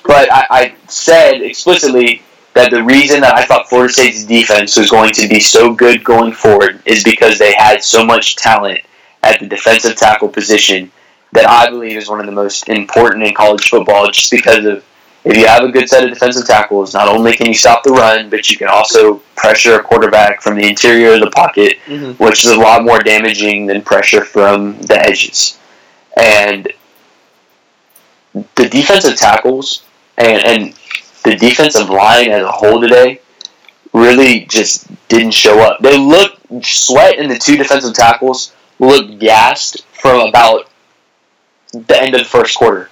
but I, I said explicitly that the reason that I thought Florida State's defense was going to be so good going forward is because they had so much talent at the defensive tackle position that I believe is one of the most important in college football, just because of if you have a good set of defensive tackles, not only can you stop the run, but you can also pressure a quarterback from the interior of the pocket, Mm-hmm. which is a lot more damaging than pressure from the edges. And the defensive tackles and, and the defensive line as a whole today really just didn't show up. They looked sweat in the two defensive tackles looked gassed from about the end of the first quarter.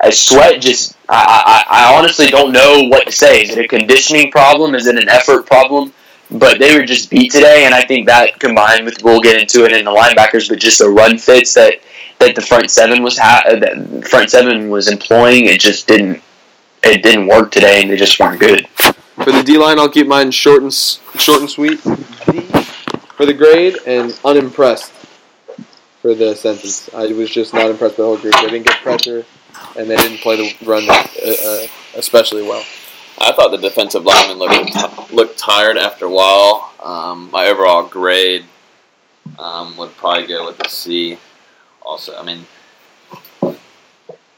I sweat just I, I, I honestly don't know what to say. Is it a conditioning problem? Is it an effort problem? But they were just beat today, and I think that combined with we'll get into it in the linebackers, but just the run fits that, that the front seven was ha- that front seven was employing, it just didn't it didn't work today, and they just weren't good. For the D line, I'll keep mine short and short and sweet. D for the grade and unimpressed for the sentence. I was just not impressed with the whole group. They didn't get pressure, and they didn't play the run uh, uh, especially well. I thought the defensive lineman looked looked tired after a while. Um, my overall grade um, would probably go with a C. Also, I mean,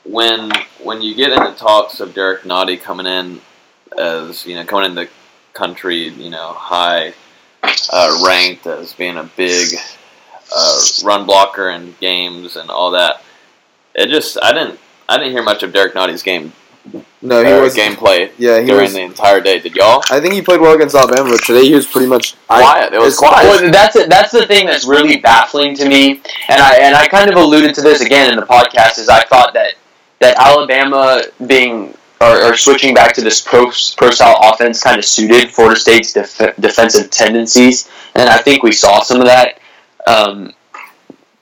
when when you get into talks of Derrick Nnadi coming in as you know coming in the country, you know, high uh, ranked as being a big uh, run blocker in games and all that, it just I didn't I didn't hear much of Derrick Nnadi's game No, he uh, was. gameplay Yeah, he during was. the entire day. Did y'all? I think he played well against Alabama, but today he was pretty much Quiet. It was quiet. Well, that's that's the thing that's really baffling to me, and I and I kind of alluded to this again in the podcast. Is I thought that that Alabama being or, or switching back to this pro pro style offense kind of suited Florida State's def- defensive tendencies, and I think we saw some of that. Um,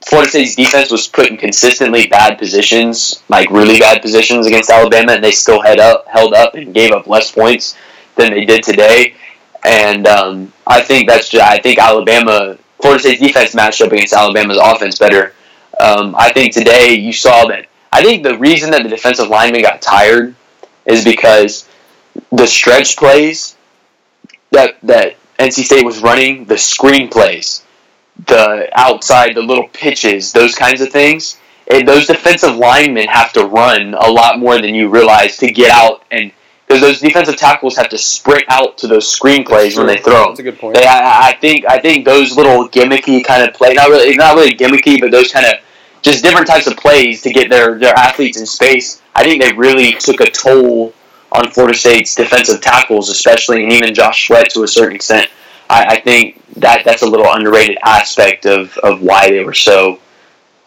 Florida State's defense was put in consistently bad positions, like really bad positions against Alabama, and they still held up, held up, and gave up less points than they did today. And um, I think that's just, I think Alabama, Florida State's defense matched up against Alabama's offense better. Um, I think today you saw that. I think the reason that the defensive lineman got tired is because the stretch plays that that NC State was running, the screen plays, the outside, the little pitches, those kinds of things. And those defensive linemen have to run a lot more than you realize to get out and because those defensive tackles have to sprint out to those screen plays when they throw. That's a good point. They, I, I think, I think those little gimmicky kind of play, not really, not really gimmicky, but those kind of just different types of plays to get their their athletes in space. I think they really took a toll on Florida State's defensive tackles, especially, and even Josh Sweat to a certain extent. I, I think that that's a little underrated aspect of, of why they were so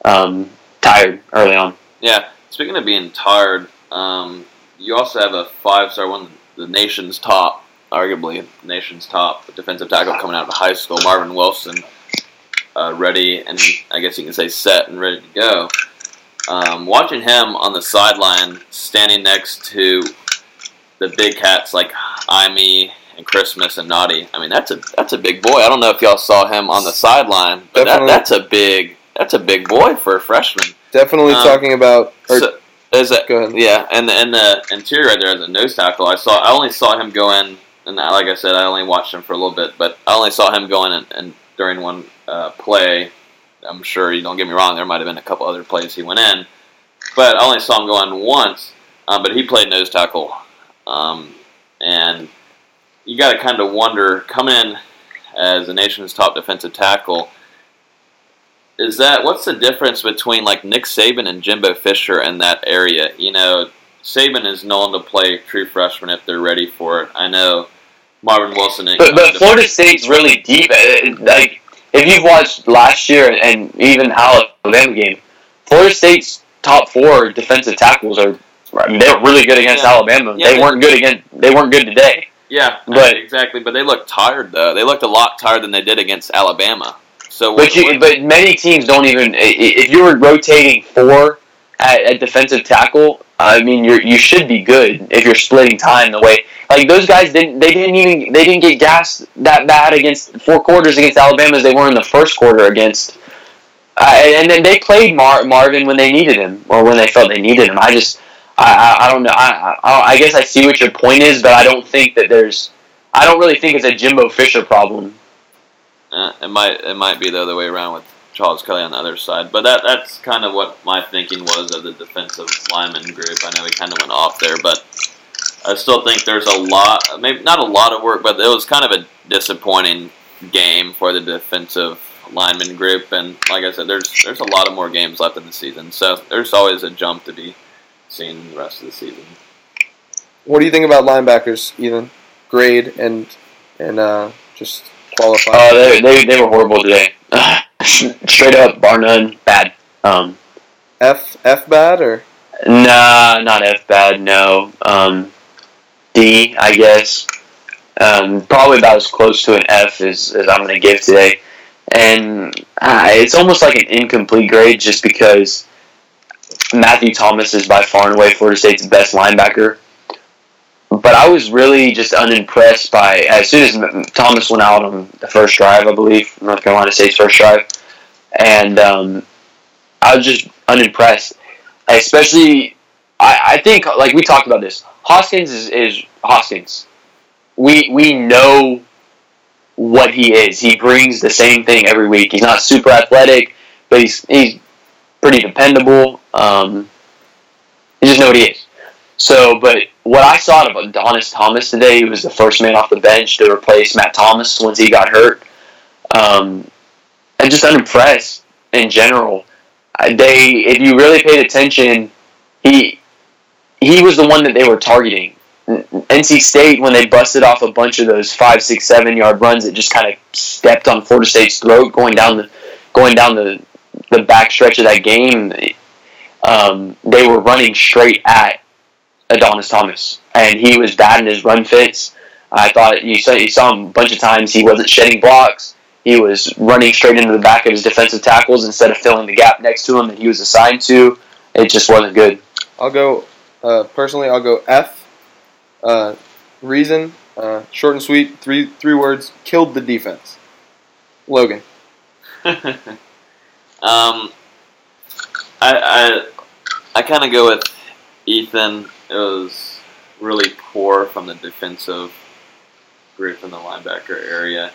um, tired early on. Yeah. Speaking of being tired, um, you also have a five-star one, the nation's top, arguably nation's top defensive tackle coming out of high school, Marvin Wilson, uh, ready and I guess you can say set and ready to go. Um, watching him on the sideline, standing next to the big cats like Aime and Christmas and Nnadi. I mean, that's a that's a big boy. I don't know if y'all saw him on the sideline, but that, that's a big that's a big boy for a freshman. Definitely Um, talking about. Or, So, as a, go ahead. yeah, and and the interior right there as a nose tackle, I saw I only saw him go in, and like I said, I only watched him for a little bit, but I only saw him go in and, and during one uh, play. I'm sure you don't get me wrong, there might have been a couple other plays he went in, but I only saw him go in once. Um, but he played nose tackle, um, and you got to kind of wonder coming in as the nation's top defensive tackle. Is that what's the difference between like Nick Saban and Jimbo Fisher in that area? You know, Saban is known to play true freshmen if they're ready for it. I know Marvin Wilson. But, but Florida State's really deep. Like if you've watched last year and even Alabama game, Florida State's top four defensive tackles are they were really good against Yeah. Alabama. Yeah, they they- weren't good against. They weren't good today. Yeah, but- exactly. But they looked tired though. They looked a lot tired than they did against Alabama. So But you, but many teams don't even. If you were rotating four at, at defensive tackle, I mean, you you should be good if you're splitting time the way. Like those guys didn't. They didn't even. They didn't get gassed that bad against four quarters against Alabama as they were in the first quarter against. Uh, and then they played Mar- Marvin when they needed him or when they felt they needed him. I just. I, I, don't know. I, I I guess I see what your point is, but I don't think that there's. I don't really think it's a Jimbo Fisher problem. Uh, it might it might be the other way around with Charles Kelly on the other side. But that that's kind of what my thinking was of the defensive lineman group. I know we kind of went off there, but I still think there's a lot, maybe not a lot of work, but it was kind of a disappointing game for the defensive lineman group. And like I said, there's there's a lot of more games left in the season, so there's always a jump to be seen the rest of the season. What do you think about linebackers, Ethan? Grade and and uh, just qualify. Oh, they, they, they were horrible today. Straight up, bar none, bad. Um, F F bad or nah, not F bad, no. Um, D, I guess. Um, probably about as close to an F as, as I'm going to give today. And uh, it's almost like an incomplete grade just because Matthew Thomas is by far and away Florida State's best linebacker. But I was really just unimpressed by as soon as Thomas went out on the first drive, I believe North Carolina State's first drive, and um, I was just unimpressed. Especially, I, I think like we talked about this. Hoskins is, is Hoskins. We we know what he is. He brings the same thing every week. He's not super athletic, but he's he's pretty dependable. Um, you just know what he is. So, but what I saw of Adonis Thomas today, he was the first man off the bench to replace Matt Thomas once he got hurt. Um, and just unimpressed in general. They, if you really paid attention, he he was the one that they were targeting. NC State, when they busted off a bunch of those five, six, seven yard runs that just kind of stepped on Florida State's throat going down the going down the the back stretch of that game, um, they were running straight at Adonis Thomas, and he was bad in his run fits. I thought you saw you saw him a bunch of times. He wasn't shedding blocks. He was running straight into the back of his defensive tackles instead of filling the gap next to him that he was assigned to. It just wasn't good. I'll go uh, personally. I'll go F. Uh, reason uh, short and sweet. Three three words. Killed the defense. Logan. um, I I, I kind of go with Ethan. It was really poor from the defensive group in the linebacker area.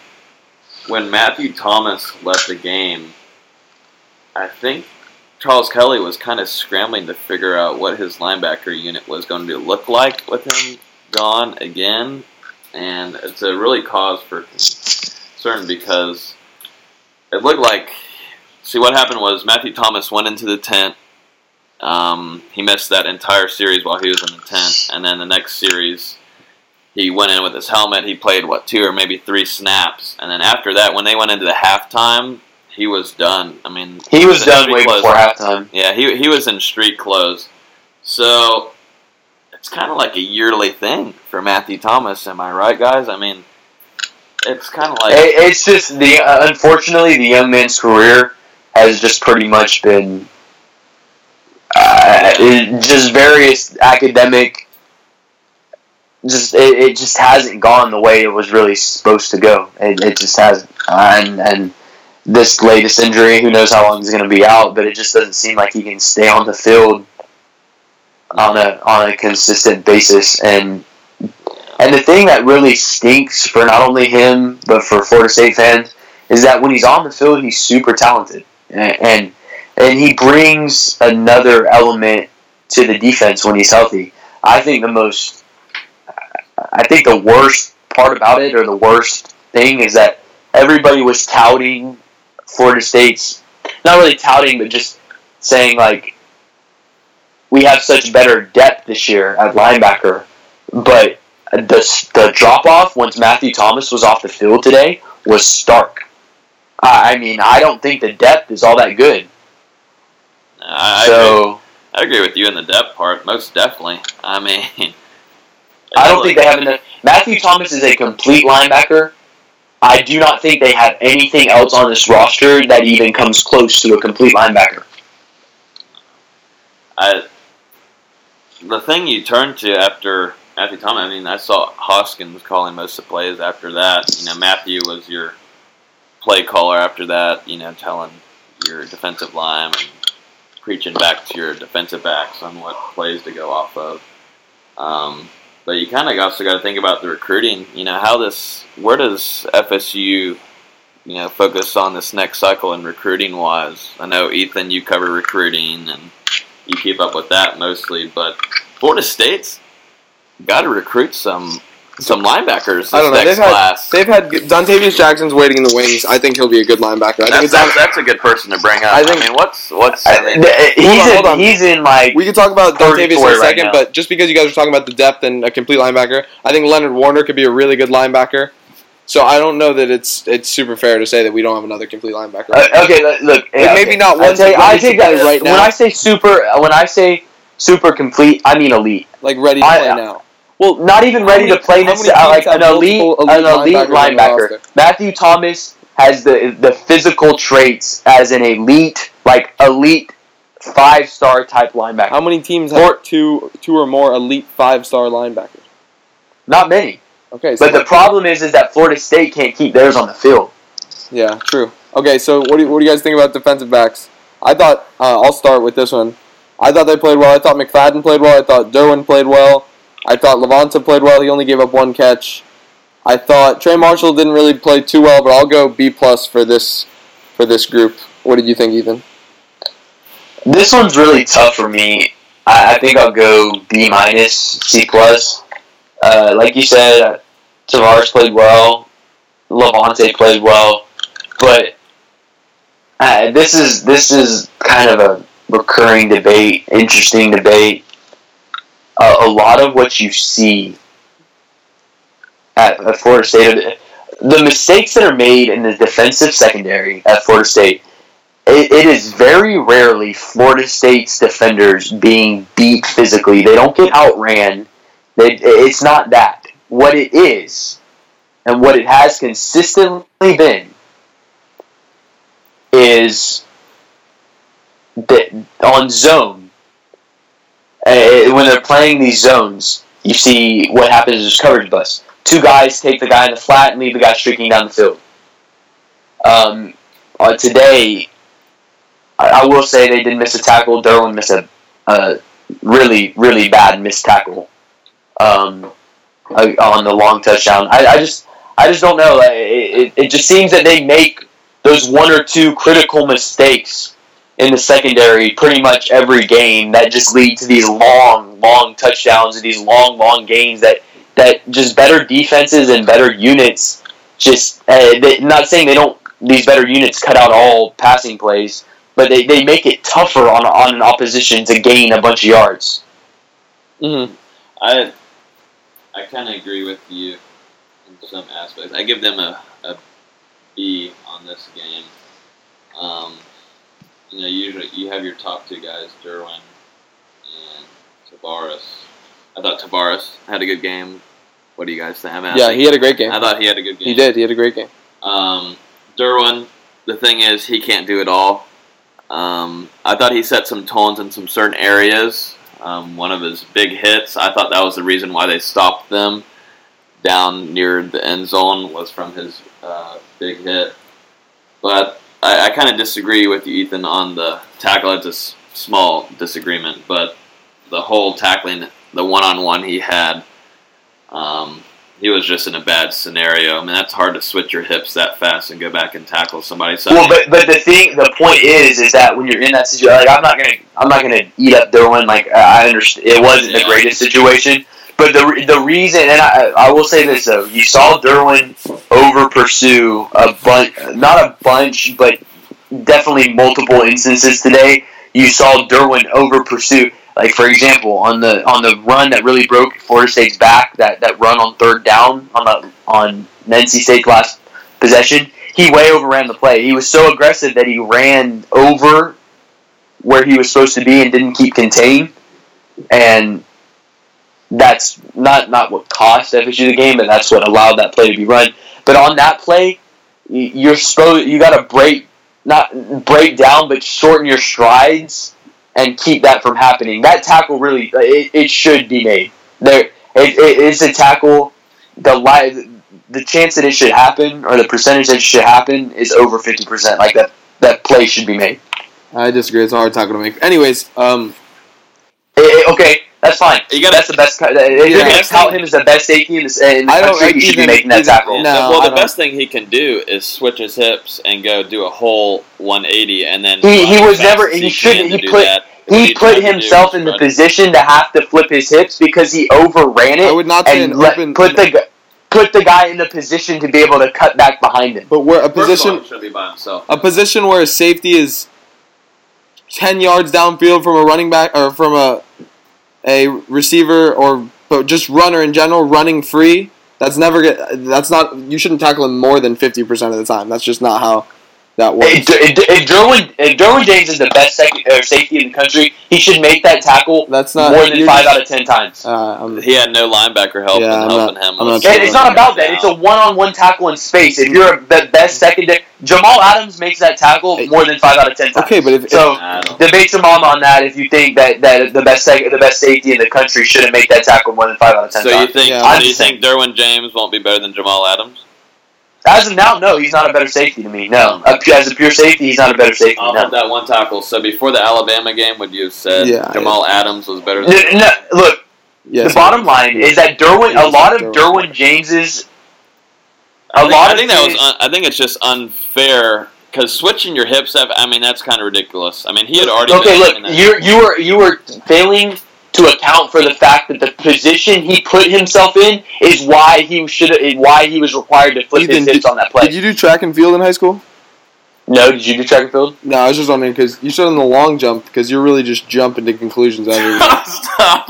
When Matthew Thomas left the game, I think Charles Kelly was kind of scrambling to figure out what his linebacker unit was going to look like with him gone again, and it's a really cause for concern because it looked like. See, what happened was Matthew Thomas went into the tent. Um, he missed that entire series while he was in the tent, and then the next series, he went in with his helmet. He played what two or maybe three snaps, and then after that, when they went into the halftime, he was done. I mean, He was done way clothes. before halftime. Yeah, he he was in street clothes, so it's kind of like a yearly thing for Matthew Thomas. Am I right, guys? I mean, it's kind of like It, it's just the uh, unfortunately the young man's career has just pretty much been uh, it- just various academic. Just it, it just hasn't gone the way it was really supposed to go. It, it just hasn't, and and this latest injury, who knows how long he's going to be out? But it just doesn't seem like he can stay on the field on a on a consistent basis. And and the thing that really stinks for not only him but for Florida State fans is that when he's on the field, he's super talented, and and, he brings another element to the defense when he's healthy. I think the most, I think the worst part about it, or the worst thing, is that everybody was touting Florida State's, not really touting, but just saying like, we have such better depth this year at linebacker, but the the drop off once Matthew Thomas was off the field today was stark. I I mean, I don't think the depth is all that good. I, I agree. So I agree with you in the depth part, most definitely. I mean, I don't think they have enough. Matthew Thomas is a complete linebacker. I do not think they have anything else on this roster that even comes close to a complete linebacker. I, the thing you turn to after Matthew Thomas, I mean, I saw Hoskins calling most of the plays after that. You know, Matthew was your play caller after that, you know, telling your defensive line and preaching back to your defensive backs on what plays to go off of. Um, but you kind of also got to think about the recruiting. You know, how this, where does FSU you know focus on this next cycle in recruiting wise. I know Ethan, you cover recruiting and you keep up with that mostly, but Florida State's got to recruit some some linebackers this I don't know. next They've had, class. they've had Dontavious Jackson's waiting in the wings. I think he'll be a good linebacker. I That's, it's that's, that's a good person to bring up. I I, think- mean, what's what's I I- mean, he's Hold on, in, hold on. he's in like We could talk about Dontavious in a Purgatory right second, but just because you guys are talking about the depth and a complete linebacker, I think Leonard Warner could be a really good linebacker. So I don't know that it's it's super fair to say that we don't have another complete linebacker. Uh, okay, look, look yeah, maybe okay. not one take, to I really take that right when now. I say super. When I say super complete, I mean elite. like ready to I- play now. Well, not even ready many- to play how this. Uh, like an have elite, an elite elite their linebacker. Matthew Thomas has the the physical traits as an elite, like elite five star type linebacker. How many teams Or- have two two or more elite five star linebackers? Not many. Okay, so But the problem is, is that Florida State can't keep theirs on the field. Yeah, true. Okay, so what do you, what do you guys think about defensive backs? I thought uh, I'll start with this one. I thought they played well. I thought McFadden played well. I thought Derwin played well. I thought Levonta played well. He only gave up one catch. I thought Trey Marshall didn't really play too well, but I'll go B plus for this for this group. What did you think, Ethan? This one's really tough for me. I, I think I'll go B minus, C plus. Uh, like you said, Tavarus played well. Levonta played well, but uh, this is this is kind of a recurring debate, interesting debate. Uh, a lot of what you see at, at Florida State, the mistakes that are made in the defensive secondary at Florida State it, it is very rarely Florida State's defenders being beat physically. They don't get outran. It's not that. What it is, and what it has consistently been, is that on zone. Uh, when they're playing these zones, you see what happens is coverage bust. Two guys take the guy in the flat and leave the guy streaking down the field. Um, uh, today, I, I will say they did miss a tackle. Derwin missed a, really, really bad missed tackle um, uh, on the long touchdown. I, I just, I just don't know. It, it, it just seems that they make those one or two critical mistakes in the secondary pretty much every game that just lead to these long, long touchdowns and these long, long gains that that just better defenses and better units just uh, they, not saying they don't these better units cut out all passing plays but they, they make it tougher on, on an opposition to gain a bunch of yards. Mm-hmm. I I kind of agree with you in some aspects. I give them a, a B on this game. Um, you know, usually you have your top two guys, Derwin and Tavarus. I thought Tavarus had a good game. What do you guys think? I mean, I Yeah, think- he had a great game. I thought he had a good game. He did. He had a great game. Um, Derwin, the thing is, he can't do it all. Um, I thought he set some tones in some certain areas. Um, one of his big hits, I thought that was the reason why they stopped them down near the end zone was from his uh, big hit. But I, I kind of disagree with you, Ethan, on the tackle. It's a s- small disagreement, but the whole tackling, the one-on-one he had, um, he was just in a bad scenario. I mean, that's hard to switch your hips that fast and go back and tackle somebody. So Well, but but the thing, the point is, is that when you're in that situation, like I'm not gonna, I'm not gonna eat up Derwin. Like I understand, it wasn't the greatest situation, but the the reason, and I I will say this though, you saw Derwin over pursue a bunch, not a bunch, but definitely multiple instances today. You saw Derwin over pursue. Like for example, on the on the run that really broke Florida State's back, that, that run on third down on the on NC State's last possession, he way overran the play. He was so aggressive that he ran over where he was supposed to be and didn't keep contained. And that's not not what cost FSU the game, but that's what allowed that play to be run. But on that play, you're supposed you got to break not break down, but shorten your strides and keep that from happening. That tackle really it, it should be made. There it, it, it's a tackle. The li- the chance that it should happen or the percentage that it should happen is over fifty percent. Like that that play should be made. I disagree. It's a hard tackle to make. Anyways, um, eh, okay, That's fine. You gotta- That's the best. If you're Yeah. going to tout him as the best safety in the, in the I don't country, like you should be making that even- tackle. No, well, I the don't. best thing he can do is switch his hips and go do a whole 180, and then He- he was never- he shouldn't- he put- that. What He put himself in the run- position to have to flip his hips because he overran it. I it would not say an and let, open. put the put the guy in the position to be able to cut back behind him. but where a First all, position should be by himself. a position where a safety is ten yards downfield from a running back or from a a receiver or but just runner in general running free. That's never get. That's not. You shouldn't tackle him more than fifty percent of the time. That's just not how that works. If, if, if Derwin if Derwin James is the best second, or safety in the country, he should make that tackle That's not more than five out of ten times. Uh, He had no linebacker help Yeah, I'm helping not- him. I'm not of And the it's not about that. It's a one-on-one tackle in space. If you're the best secondary, Jamal Adams makes that tackle more than five out of ten times. okay, but if, So I don't- debate your mom on that if you think that, that the best sec- the best safety in the country shouldn't make that tackle more than five out of ten So you think? Yeah, so you think Derwin James won't be better than Jamal Adams? As of now, no, he's not a better safety to me. No, as a pure safety, he's not a better safety. Off No. of that one tackle. So before the Alabama game, would you have said Yeah, Jamal Adams was better No, than? no, look, yes, the bottom line is that Derwin, a lot of Derwin. Derwin James's, a I think, lot I of think that was. Un, I think it's just unfair because switching your hips up. I mean, that's kind of ridiculous. I mean, he had already. okay. been Look, you you were you were failing to account for the fact that the position he put himself in is why he should why he was required to flip Ethan, his hips on that play. Did you do track and field in high school? No, did you do track and field? No, I was just wondering because you said in the long jump because you're really just jumping to conclusions every. Stop.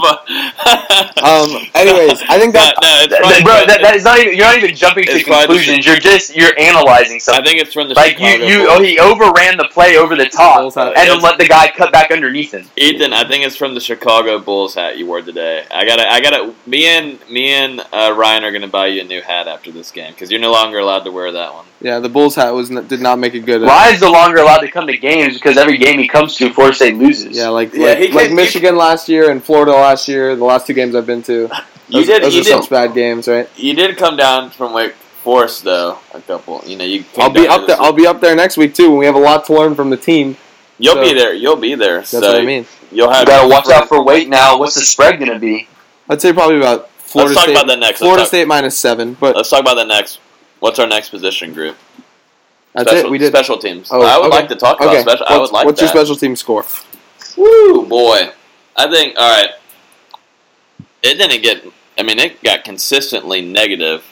um. Anyways, I think that no, it's That- probably- bro, that, that is not even. You're not even jumping to conclusions. You're just you're analyzing something. I think it's from the Like you, Chicago you, Bulls. oh, he overran the play over the top, Bulls and then let the guy cut back underneath him. Ethan, I think it's from the Chicago Bulls hat you wore today. I gotta, I gotta. Me and me and uh, Ryan are gonna buy you a new hat after this game because you're no longer allowed to wear that one. Yeah, the Bulls hat was n- did not make a good. Why is no longer allowed to come to games because every game he comes to, Florida State loses. Yeah, like Yeah, like, he like could- Michigan last year and Florida last year. The last two games I've been to. You Those, did, those you are did, such bad games, right? you did come down from Wake Forest though. A couple, you know, you. Came I'll be up there. this- I'll be up there next week too. When we have a lot to learn from the team. You'll so- be there. You'll be there. That's so what I mean. You'll you have. gotta watch out for weight now. What's the spread gonna be? I'd say probably about Florida talk State. about that next. Let's Florida talk- State minus seven, but Let's talk about that next. What's our next position group? that's special, it. We did. special teams. Oh, I would okay. like to talk about Okay. special. I would What's- like What's that. your special team score? Woo, boy. I think, all right. It didn't get, I mean, it got consistently negative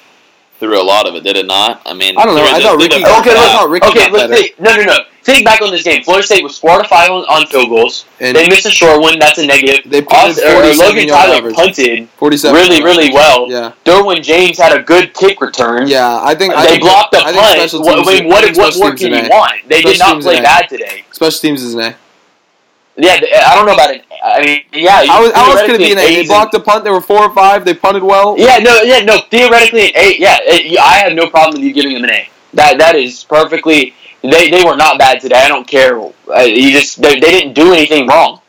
through a lot of it, did it not? I mean, I don't know. through I the- thought through Ricky- first Okay, I half. thought Ricky okay, got let's better. think. No, no, no. Think back on this game. Florida State was four to five on, on field goals. And They missed a short one. That's a negative. They punted Austin- or 47 Logan Tyler average. punted forty-seven. really, really well. Yeah, Derwin James had a good kick return. yeah. I think I They think, blocked the I punt. What, teams- I mean, I what, think what more can you want? They Special did not play is an A. bad today. Special teams is an A. Yeah, I don't know about it. I mean, yeah. I was, I was going to be an A. They blocked a punt. They were four or five. They punted well. Yeah, no, yeah, no. Theoretically, an eight. Yeah, it, I have no problem with you giving them an A. That that is perfectly. They they were not bad today. I don't care. Uh, you just they, they didn't do anything wrong.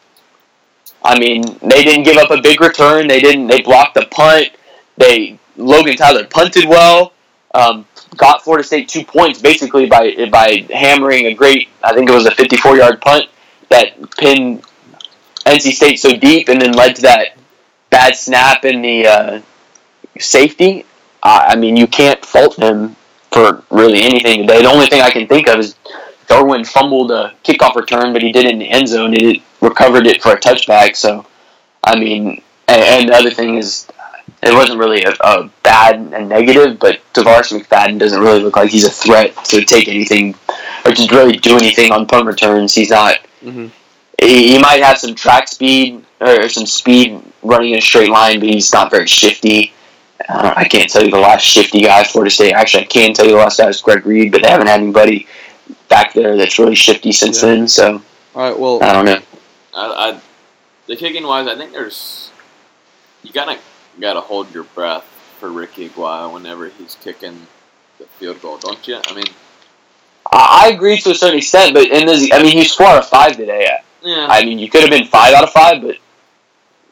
I mean, they didn't give up a big return. They didn't. They blocked the punt. They Logan Tyler punted well. Um, got Florida State two points basically by by hammering a great. I think it was a 54 yard punt that pinned NC State so deep, and then led to that bad snap in the uh, safety. I mean, you can't fault him for really anything today. The only thing I can think of is Derwin fumbled a kickoff return, but he did it in the end zone. and It recovered it for a touchback. So, I mean, and, and the other thing is, it wasn't really a, a bad and negative, but Tavarus McFadden doesn't really look like he's a threat to take anything or to really do anything on punt returns. He's not. Mhm. He, he might have some track speed or some speed running in a straight line, but he's not very shifty. Uh, I can't tell you the last shifty guy at Florida State. Actually, I can tell you the last guy was Greg Reid, but they haven't had anybody back there that's really shifty since Yeah. then. So All right. Well, I don't know. I, I, the kicking wise, I think there's, you gotta, gotta hold your breath for Ricky Aguayo whenever he's kicking the field goal, don't you? I mean, I, I agree to a certain extent, but in this, I mean, he's four out of five today. yeah. I mean, you could have been five out of five, but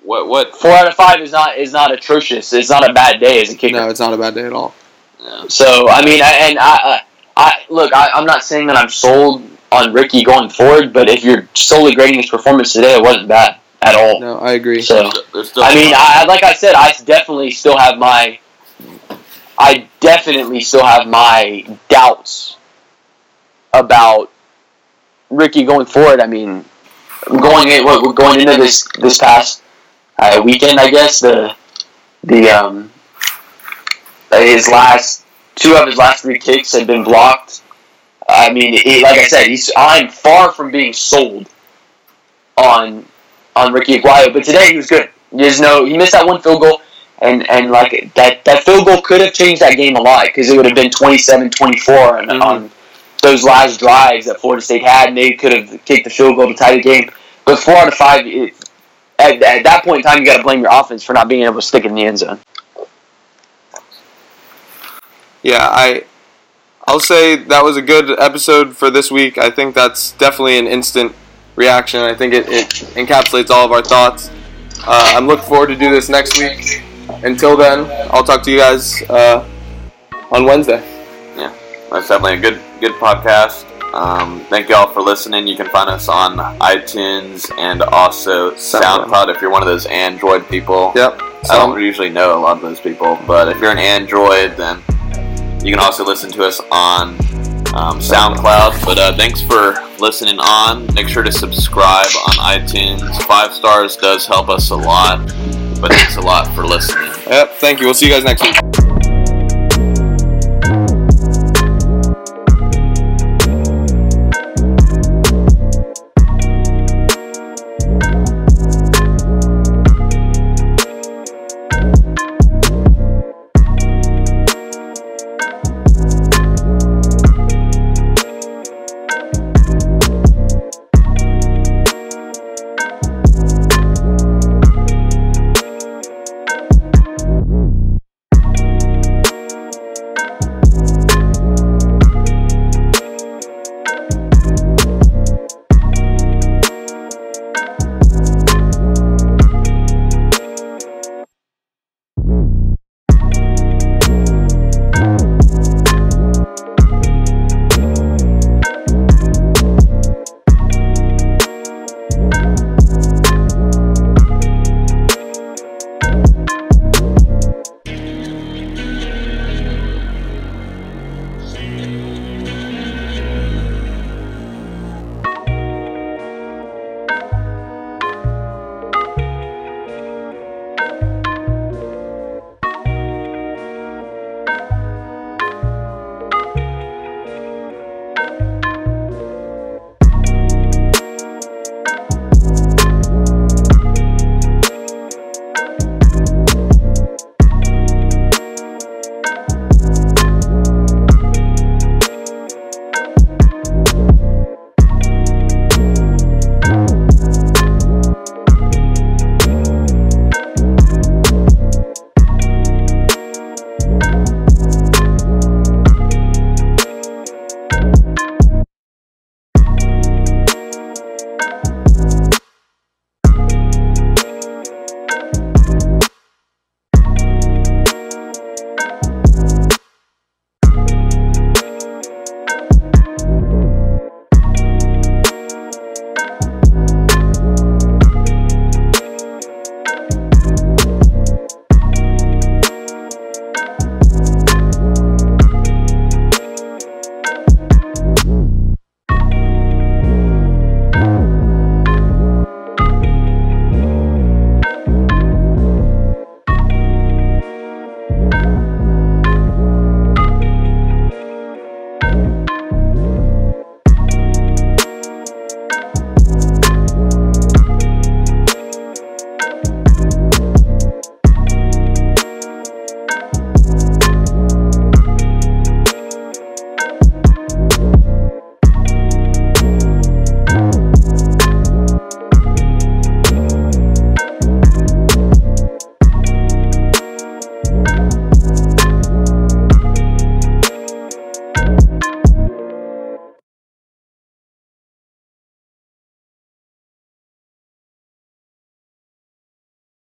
what, what, four out of five is not is not atrocious. It's not a bad day as a kicker. no, it's not a bad day at all. yeah. So I mean, I, and I, I, I look, I, I'm not saying that I'm sold on Ricky going forward, but if you're solely grading his performance today, it wasn't bad. at all. No, I agree. So There's still. I mean, I like I said, I definitely still have my, I definitely still have my doubts about Ricky going forward. I mean, going in, what, we're going into this this past uh, weekend, I guess the the um his last two of his last three kicks had been blocked. I mean, he, like I said, he's I'm far from being sold on on Ricky Aguayo, but today he was good. There's no he missed that one field goal, and and like that that field goal could have changed that game a lot because it would have been 27-24 on, Mhm. on those last drives that Florida State had, and they could have kicked the field goal to tie the game. But four out of five, it, at, at that point in time, you got to blame your offense for not being able to stick it in the end zone. Yeah, I I'll say that was a good episode for this week. I think that's definitely an instant reaction. I think it, it encapsulates all of our thoughts. Uh, I'm looking forward to do this next week. Until then, I'll talk to you guys uh, on Wednesday. That's definitely a good good podcast. Um, thank you all for listening. You can find us on iTunes and also SoundCloud. SoundCloud if you're one of those Android people. Yep. I don't usually know a lot of those people, but if you're an Android, then you can also listen to us on um, SoundCloud. But uh, thanks for listening on. Make sure to subscribe on iTunes. Five stars does help us a lot, but thanks a lot for listening. Yep. Thank you. We'll see you guys next week.